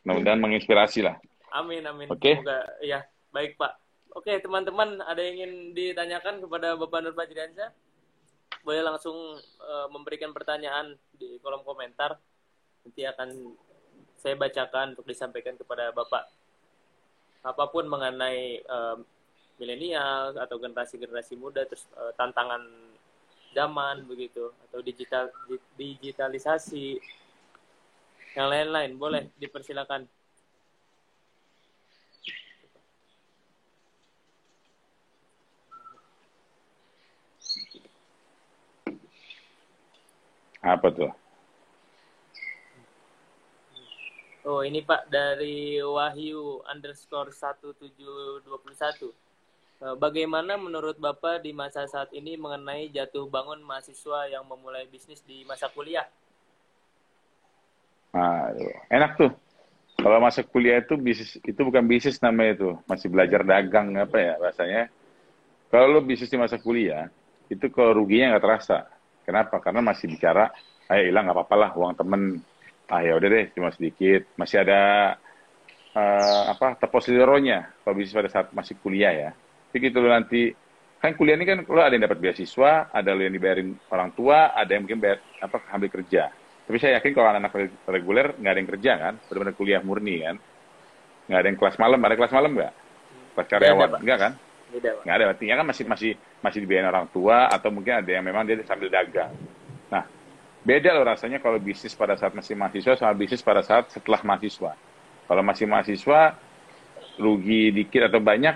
Mudah-mudahan menginspirasi lah. Amin, amin. Oke. Okay. ya, baik Pak. Oke, teman-teman, ada yang ingin ditanyakan kepada Bapak Nur Fajriansyah? Boleh langsung uh, memberikan pertanyaan di kolom komentar nanti akan saya bacakan untuk disampaikan kepada Bapak. Apa pun mengenai uh, milenial atau generasi-generasi muda terus uh, tantangan zaman begitu atau digital digitalisasi yang lain-lain boleh dipersilakan. Apa tuh? Oh ini Pak dari Wahyu underscore 1721. Eh, bagaimana menurut Bapak di masa saat ini mengenai jatuh bangun mahasiswa yang memulai bisnis di masa kuliah? Aduh, enak tuh. Kalau masa kuliah itu bisnis itu bukan bisnis namanya itu, masih belajar dagang apa ya bahasanya. Kalau lo bisnis di masa kuliah, itu kalau ruginya nggak terasa. Kenapa? Karena masih bicara, ayo hilang nggak apa-apa lah uang temen. Ah ya udah deh, cuma sedikit. Masih ada uh, apa depositonya kalau bisnis pada saat masih kuliah ya. Jadi gitu loh nanti kan kuliah ini kan lo ada yang dapat beasiswa, ada lo yang dibayarin orang tua, ada yang mungkin bayar apa ambil kerja. Tapi saya yakin kalau anak-anak reguler nggak ada yang kerja kan, benar-benar kuliah murni kan. Nggak ada yang kelas malam, ada kelas malam nggak? Kelas karyawan, enggak kan? Nggak ada, artinya kan masih masih masih dibiayain orang tua atau mungkin ada yang memang dia sambil dagang. Nah, beda loh rasanya kalau bisnis pada saat masih mahasiswa sama bisnis pada saat setelah mahasiswa. Kalau masih mahasiswa, rugi dikit atau banyak,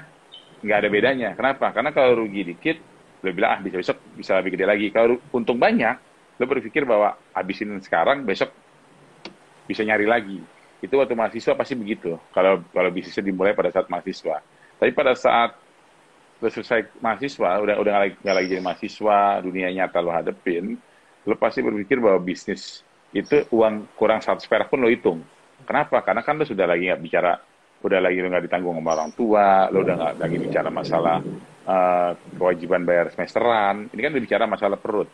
nggak ada bedanya. Kenapa? Karena kalau rugi dikit, lo bilang, ah bisa besok bisa lebih gede lagi. Kalau untung banyak, lo berpikir bahwa habisin sekarang, besok bisa nyari lagi. Itu waktu mahasiswa pasti begitu. Kalau kalau bisnisnya dimulai pada saat mahasiswa. Tapi pada saat lo selesai mahasiswa, udah udah nggak lagi jadi mahasiswa, dunia nyata lo hadepin, lo pasti berpikir bahwa bisnis itu uang kurang satu perak pun lo hitung. Kenapa? Karena kan lo sudah lagi nggak bicara, udah lagi lo nggak ditanggung sama orang tua, lo udah nggak lagi bicara masalah uh, kewajiban bayar semesteran. Ini kan bicara masalah perut.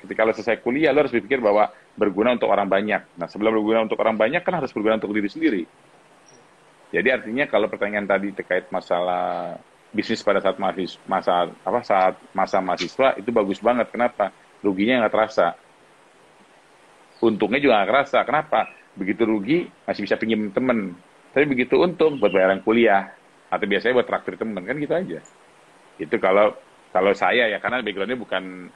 Ketika lo selesai kuliah, lo harus berpikir bahwa berguna untuk orang banyak. Nah, sebelum berguna untuk orang banyak, kan harus berguna untuk diri sendiri. Jadi artinya kalau pertanyaan tadi terkait masalah bisnis pada saat mahasiswa, masa apa saat masa mahasiswa itu bagus banget. Kenapa? Ruginya nggak terasa. Untungnya juga nggak terasa. Kenapa? Begitu rugi masih bisa pinjam temen. Tapi begitu untung buat bayaran kuliah atau biasanya buat traktir temen kan gitu aja. Itu kalau kalau saya ya karena backgroundnya bukan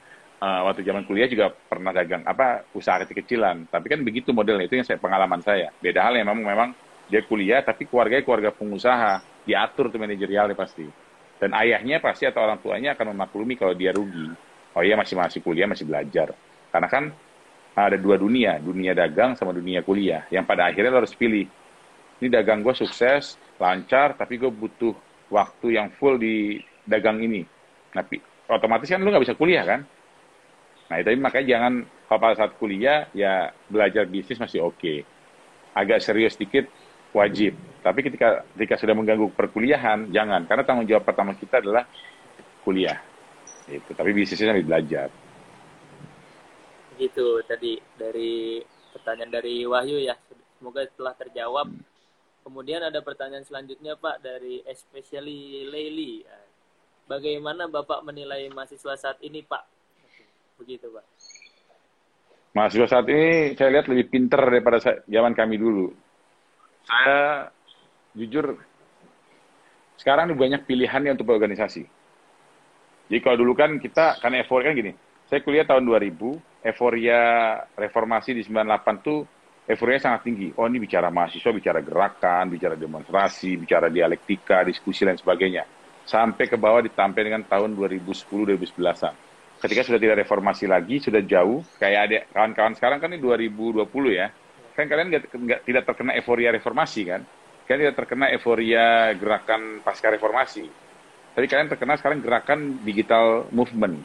uh, waktu zaman kuliah juga pernah dagang apa usaha kecil-kecilan. Tapi kan begitu modelnya itu yang saya pengalaman saya. Beda hal yang memang memang dia kuliah tapi keluarganya keluarga pengusaha diatur tuh manajerialnya pasti dan ayahnya pasti atau orang tuanya akan memaklumi kalau dia rugi. Oh iya masih masih kuliah, masih belajar. Karena kan ada dua dunia, dunia dagang sama dunia kuliah. Yang pada akhirnya lo harus pilih. Ini dagang gue sukses, lancar, tapi gue butuh waktu yang full di dagang ini. Tapi otomatis kan lo nggak bisa kuliah kan? Nah, itu makanya jangan kalau pada saat kuliah ya belajar bisnis masih oke. Okay. Agak serius dikit wajib. Tapi ketika ketika sudah mengganggu perkuliahan, jangan. Karena tanggung jawab pertama kita adalah kuliah. Itu. Tapi bisnisnya sambil belajar. Gitu tadi dari pertanyaan dari Wahyu ya. Semoga telah terjawab. Kemudian ada pertanyaan selanjutnya Pak dari especially Leili. Bagaimana Bapak menilai mahasiswa saat ini Pak? Begitu Pak. Mahasiswa saat ini saya lihat lebih pinter daripada zaman kami dulu saya jujur sekarang ada banyak pilihannya untuk berorganisasi. Jadi kalau dulu kan kita, karena euforia kan gini, saya kuliah tahun 2000, euforia reformasi di 98 tuh euforia sangat tinggi. Oh ini bicara mahasiswa, bicara gerakan, bicara demonstrasi, bicara dialektika, diskusi dan sebagainya. Sampai ke bawah ditampil dengan tahun 2010-2011an. Ketika sudah tidak reformasi lagi, sudah jauh, kayak ada kawan-kawan sekarang kan ini 2020 ya, kan kalian gak, gak, tidak terkena euforia reformasi kan? Kalian tidak terkena euforia gerakan pasca reformasi. Tapi kalian terkena sekarang gerakan digital movement.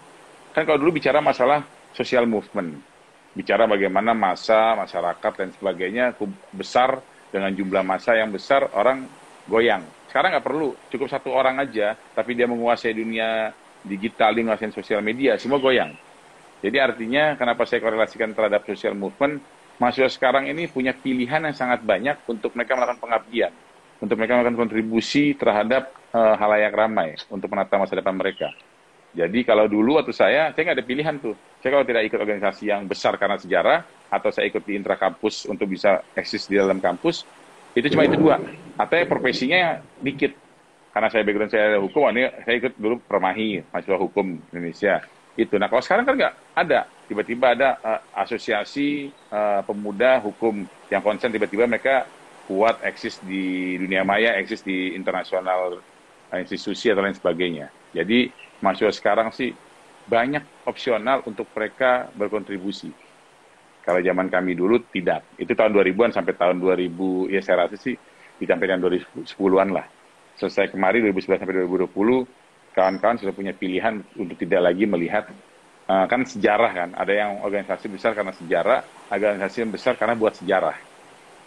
Kan kalau dulu bicara masalah social movement, bicara bagaimana masa, masyarakat dan sebagainya besar dengan jumlah masa yang besar orang goyang. Sekarang nggak perlu, cukup satu orang aja, tapi dia menguasai dunia digital, dia menguasai sosial media, semua goyang. Jadi artinya kenapa saya korelasikan terhadap social movement, mahasiswa sekarang ini punya pilihan yang sangat banyak untuk mereka melakukan pengabdian, untuk mereka melakukan kontribusi terhadap uh, halayak ramai untuk menata masa depan mereka. Jadi kalau dulu waktu saya, saya nggak ada pilihan tuh. Saya kalau tidak ikut organisasi yang besar karena sejarah, atau saya ikut di intrakampus untuk bisa eksis di dalam kampus, itu cuma itu dua. Atau profesinya dikit. Karena saya background saya hukum, ini saya ikut dulu permahi, mahasiswa hukum Indonesia itu. Nah kalau sekarang kan nggak ada, tiba-tiba ada uh, asosiasi uh, pemuda hukum yang konsen tiba-tiba mereka kuat eksis di dunia maya, eksis di internasional uh, institusi atau lain sebagainya. Jadi mahasiswa sekarang sih banyak opsional untuk mereka berkontribusi. Kalau zaman kami dulu tidak. Itu tahun 2000-an sampai tahun 2000, ya saya rasa sih dicapai dengan 2010-an lah. Selesai kemarin 2011 sampai 2020, kawan-kawan sudah punya pilihan untuk tidak lagi melihat uh, kan sejarah kan. Ada yang organisasi besar karena sejarah organisasi yang besar karena buat sejarah.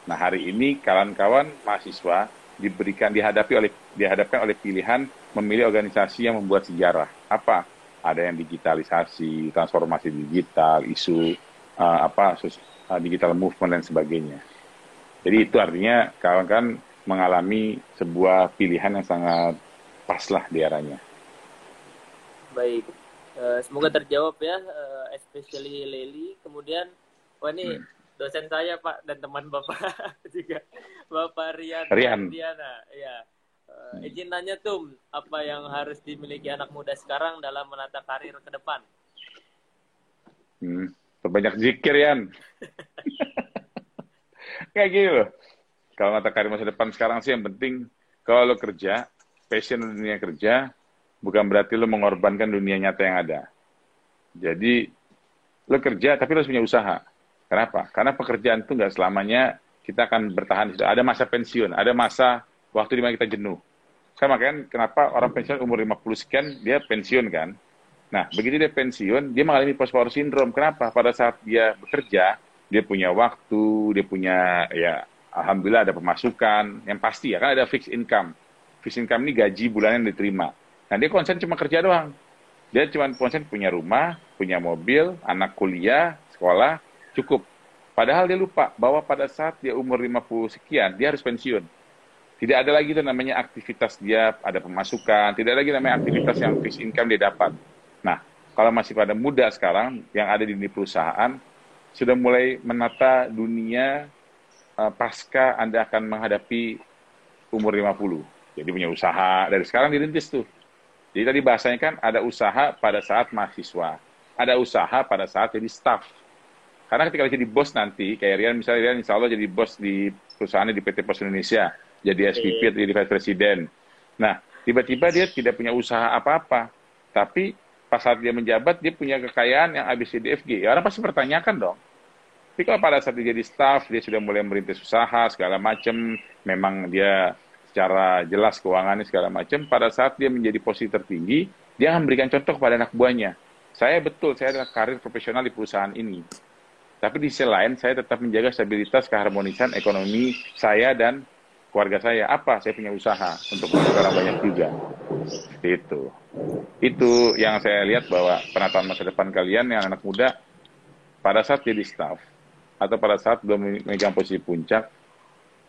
Nah hari ini kawan-kawan mahasiswa diberikan dihadapi oleh dihadapkan oleh pilihan memilih organisasi yang membuat sejarah. Apa? Ada yang digitalisasi, transformasi digital, isu uh, apa uh, digital movement dan sebagainya. Jadi itu artinya kawan kan mengalami sebuah pilihan yang sangat pas lah di arahnya. Baik, uh, semoga terjawab ya, uh, especially Leli. Kemudian, wah ini hmm. dosen saya Pak dan teman Bapak juga, Bapak Rian. Rian. Diana, ya. Uh, izin nanya tuh, apa yang harus dimiliki anak muda sekarang dalam menata karir ke depan? Hmm, banyak zikir, Yan. Kayak gitu loh. Kalau mata karir masa depan sekarang sih yang penting, kalau lo kerja, passion dunia kerja, bukan berarti lo mengorbankan dunia nyata yang ada. Jadi, lo kerja tapi lo harus punya usaha. Kenapa? Karena pekerjaan itu nggak selamanya kita akan bertahan. Ada masa pensiun, ada masa waktu di mana kita jenuh. Kan makanya kenapa orang pensiun umur 50 sekian, dia pensiun kan. Nah, begitu dia pensiun, dia mengalami post-power syndrome. Kenapa? Pada saat dia bekerja, dia punya waktu, dia punya, ya, Alhamdulillah ada pemasukan, yang pasti ya, kan ada fixed income. Fixed income ini gaji bulanan yang diterima. Nah, dia konsen cuma kerja doang. Dia cuma konsen punya rumah, punya mobil, anak kuliah, sekolah, cukup. Padahal dia lupa bahwa pada saat dia umur 50 sekian, dia harus pensiun tidak ada lagi itu namanya aktivitas dia ada pemasukan, tidak lagi namanya aktivitas yang fixed income dia dapat. Nah, kalau masih pada muda sekarang yang ada di perusahaan sudah mulai menata dunia uh, pasca Anda akan menghadapi umur 50. Jadi punya usaha dari sekarang dirintis tuh. Jadi tadi bahasanya kan ada usaha pada saat mahasiswa, ada usaha pada saat jadi staff. Karena ketika jadi bos nanti, kayak Rian misalnya Rian insya Allah jadi bos di perusahaannya di PT Pos Indonesia, jadi SPP atau jadi vice presiden. Nah, tiba-tiba dia tidak punya usaha apa-apa, tapi pas saat dia menjabat dia punya kekayaan yang ABCDFG. Ya orang pasti pertanyakan dong. Tapi kalau pada saat dia jadi staff, dia sudah mulai merintis usaha segala macam, memang dia secara jelas keuangannya segala macam, pada saat dia menjadi posisi tertinggi, dia akan memberikan contoh kepada anak buahnya. Saya betul, saya adalah karir profesional di perusahaan ini. Tapi di sisi lain, saya tetap menjaga stabilitas keharmonisan ekonomi saya dan keluarga saya apa saya punya usaha untuk orang banyak juga itu itu yang saya lihat bahwa penataan masa depan kalian yang anak muda pada saat jadi staff atau pada saat belum memegang posisi puncak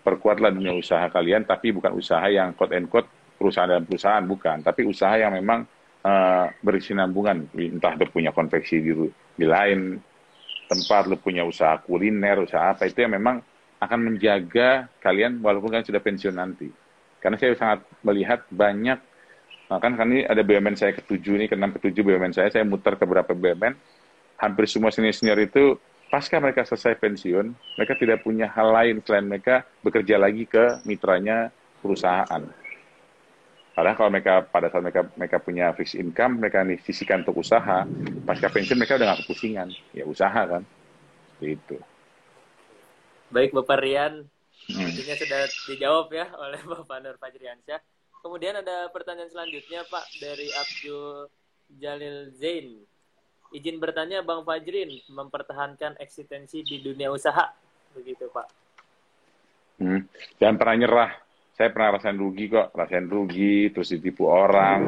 perkuatlah dunia usaha kalian tapi bukan usaha yang quote and quote perusahaan dan perusahaan bukan. Tapi usaha yang memang uh, berkesinambungan. Entah lo punya konveksi di, di lain tempat lo punya usaha kuliner usaha apa itu yang memang akan menjaga kalian walaupun kalian sudah pensiun nanti. Karena saya sangat melihat banyak, kan ini ada BUMN saya ketujuh ini, keenam ketujuh BUMN saya, saya muter ke beberapa BUMN, hampir semua senior-senior itu pasca mereka selesai pensiun, mereka tidak punya hal lain selain mereka bekerja lagi ke mitranya perusahaan. Padahal kalau mereka pada saat mereka mereka punya fixed income, mereka disisikan untuk usaha, pasca pensiun mereka udah nggak kepusingan, ya usaha kan, itu. Baik Bapak Rian, hmm. sudah dijawab ya oleh Bapak Nur Fajriansyah. Kemudian ada pertanyaan selanjutnya Pak dari Abdul Jalil Zain. Izin bertanya Bang Fajrin mempertahankan eksistensi di dunia usaha begitu Pak. Hmm. Jangan pernah nyerah. Saya pernah rasain rugi kok, rasain rugi, terus ditipu orang,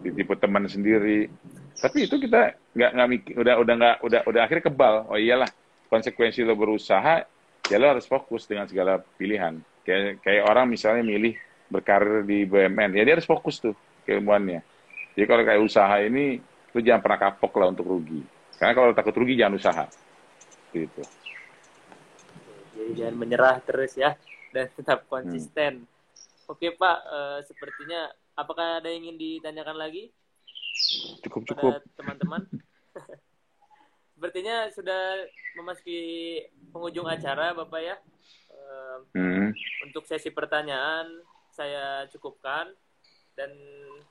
ditipu teman sendiri. Tapi itu kita nggak nggak udah udah nggak udah udah akhirnya kebal. Oh iyalah, konsekuensi lo berusaha ya lo harus fokus dengan segala pilihan. Kayak, kayak orang misalnya milih berkarir di BUMN, ya dia harus fokus tuh keilmuannya. Jadi kalau kayak usaha ini, lo jangan pernah kapok lah untuk rugi. Karena kalau takut rugi jangan usaha. Gitu. Jadi jangan menyerah terus ya, dan tetap konsisten. Hmm. Oke Pak, uh, sepertinya apakah ada yang ingin ditanyakan lagi? Cukup cukup. Teman-teman. Sepertinya sudah memasuki penghujung acara, Bapak ya. hmm. Untuk sesi pertanyaan saya cukupkan dan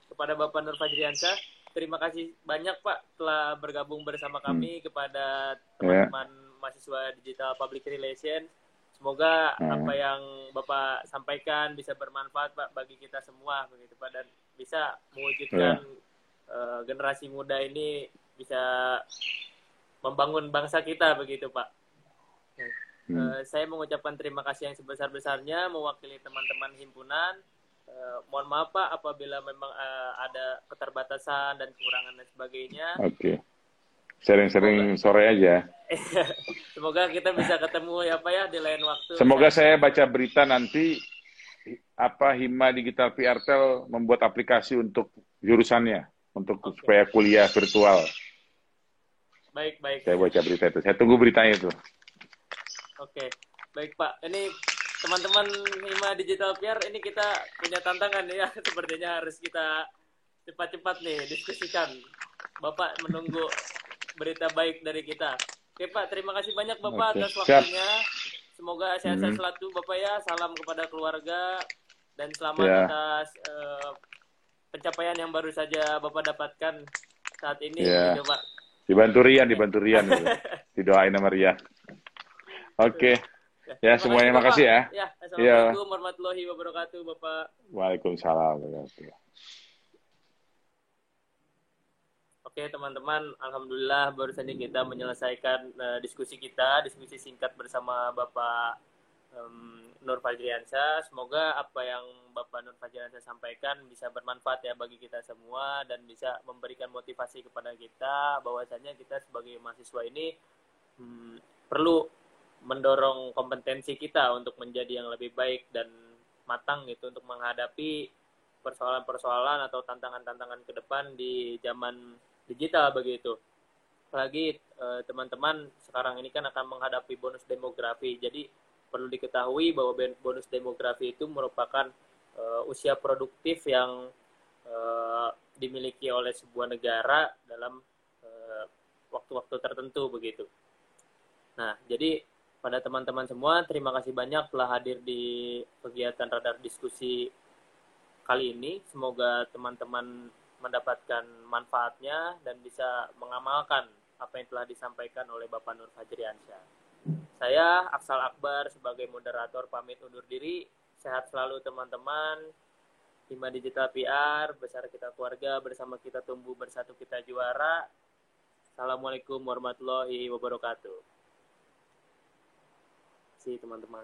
kepada Bapak Nur Fajriansyah, terima kasih banyak Pak telah bergabung bersama kami hmm. kepada teman-teman yeah. mahasiswa digital public relation. Semoga hmm. apa yang Bapak sampaikan bisa bermanfaat Pak bagi kita semua begitu Pak dan bisa mewujudkan yeah. uh, generasi muda ini bisa membangun bangsa kita begitu Pak. Hmm. Uh, saya mengucapkan terima kasih yang sebesar-besarnya mewakili teman-teman himpunan. Uh, mohon maaf Pak apabila memang uh, ada keterbatasan dan kekurangan dan sebagainya. Oke. Okay. Sering-sering sore aja. Semoga kita bisa ketemu ya Pak ya di lain waktu. Semoga saya baca berita nanti apa Hima Digital PRTel membuat aplikasi untuk jurusannya untuk okay. supaya kuliah virtual. Baik, baik. Saya baca berita itu. Saya tunggu beritanya itu. Oke. Baik, Pak. Ini teman-teman Hima Digital PR ini kita punya tantangan ya. Sepertinya harus kita cepat-cepat nih diskusikan. Bapak menunggu berita baik dari kita. Oke Pak terima kasih banyak Bapak oke, atas waktunya. Semoga sehat-sehat hmm. selalu Bapak ya. Salam kepada keluarga dan selamat ya. atas uh, pencapaian yang baru saja Bapak dapatkan saat ini. Ya. gitu, Pak. Dibantu Rian dibantu Rian. Didoain sama Rian. Oke. okay. Ya, Terima semuanya kasih, makasih ya. Ya, Assalamualaikum ya. warahmatullahi wabarakatuh, Bapak. Waalaikumsalam. Oke, teman-teman, alhamdulillah baru saja kita menyelesaikan uh, diskusi kita, diskusi singkat bersama Bapak um, Nur Fajriansyah. Semoga apa yang Bapak Nur Fajriansyah sampaikan bisa bermanfaat ya bagi kita semua dan bisa memberikan motivasi kepada kita bahwasanya kita sebagai mahasiswa ini hmm, perlu mendorong kompetensi kita untuk menjadi yang lebih baik dan matang gitu untuk menghadapi persoalan-persoalan atau tantangan-tantangan ke depan di zaman digital begitu. Apalagi eh, teman-teman sekarang ini kan akan menghadapi bonus demografi. Jadi perlu diketahui bahwa bonus demografi itu merupakan uh, usia produktif yang uh, dimiliki oleh sebuah negara dalam waktu-waktu tertentu begitu. Nah, jadi pada teman-teman semua. Terima kasih banyak telah hadir di kegiatan radar diskusi kali ini. Semoga teman-teman mendapatkan manfaatnya dan bisa mengamalkan apa yang telah disampaikan oleh Bapak Nur Fajriansyah. Saya Aksal Akbar sebagai moderator pamit undur diri. Sehat selalu teman-teman. Hima Digital PR, besar kita keluarga, bersama kita tumbuh, bersatu kita juara. Assalamualaikum warahmatullahi wabarakatuh kasih teman-teman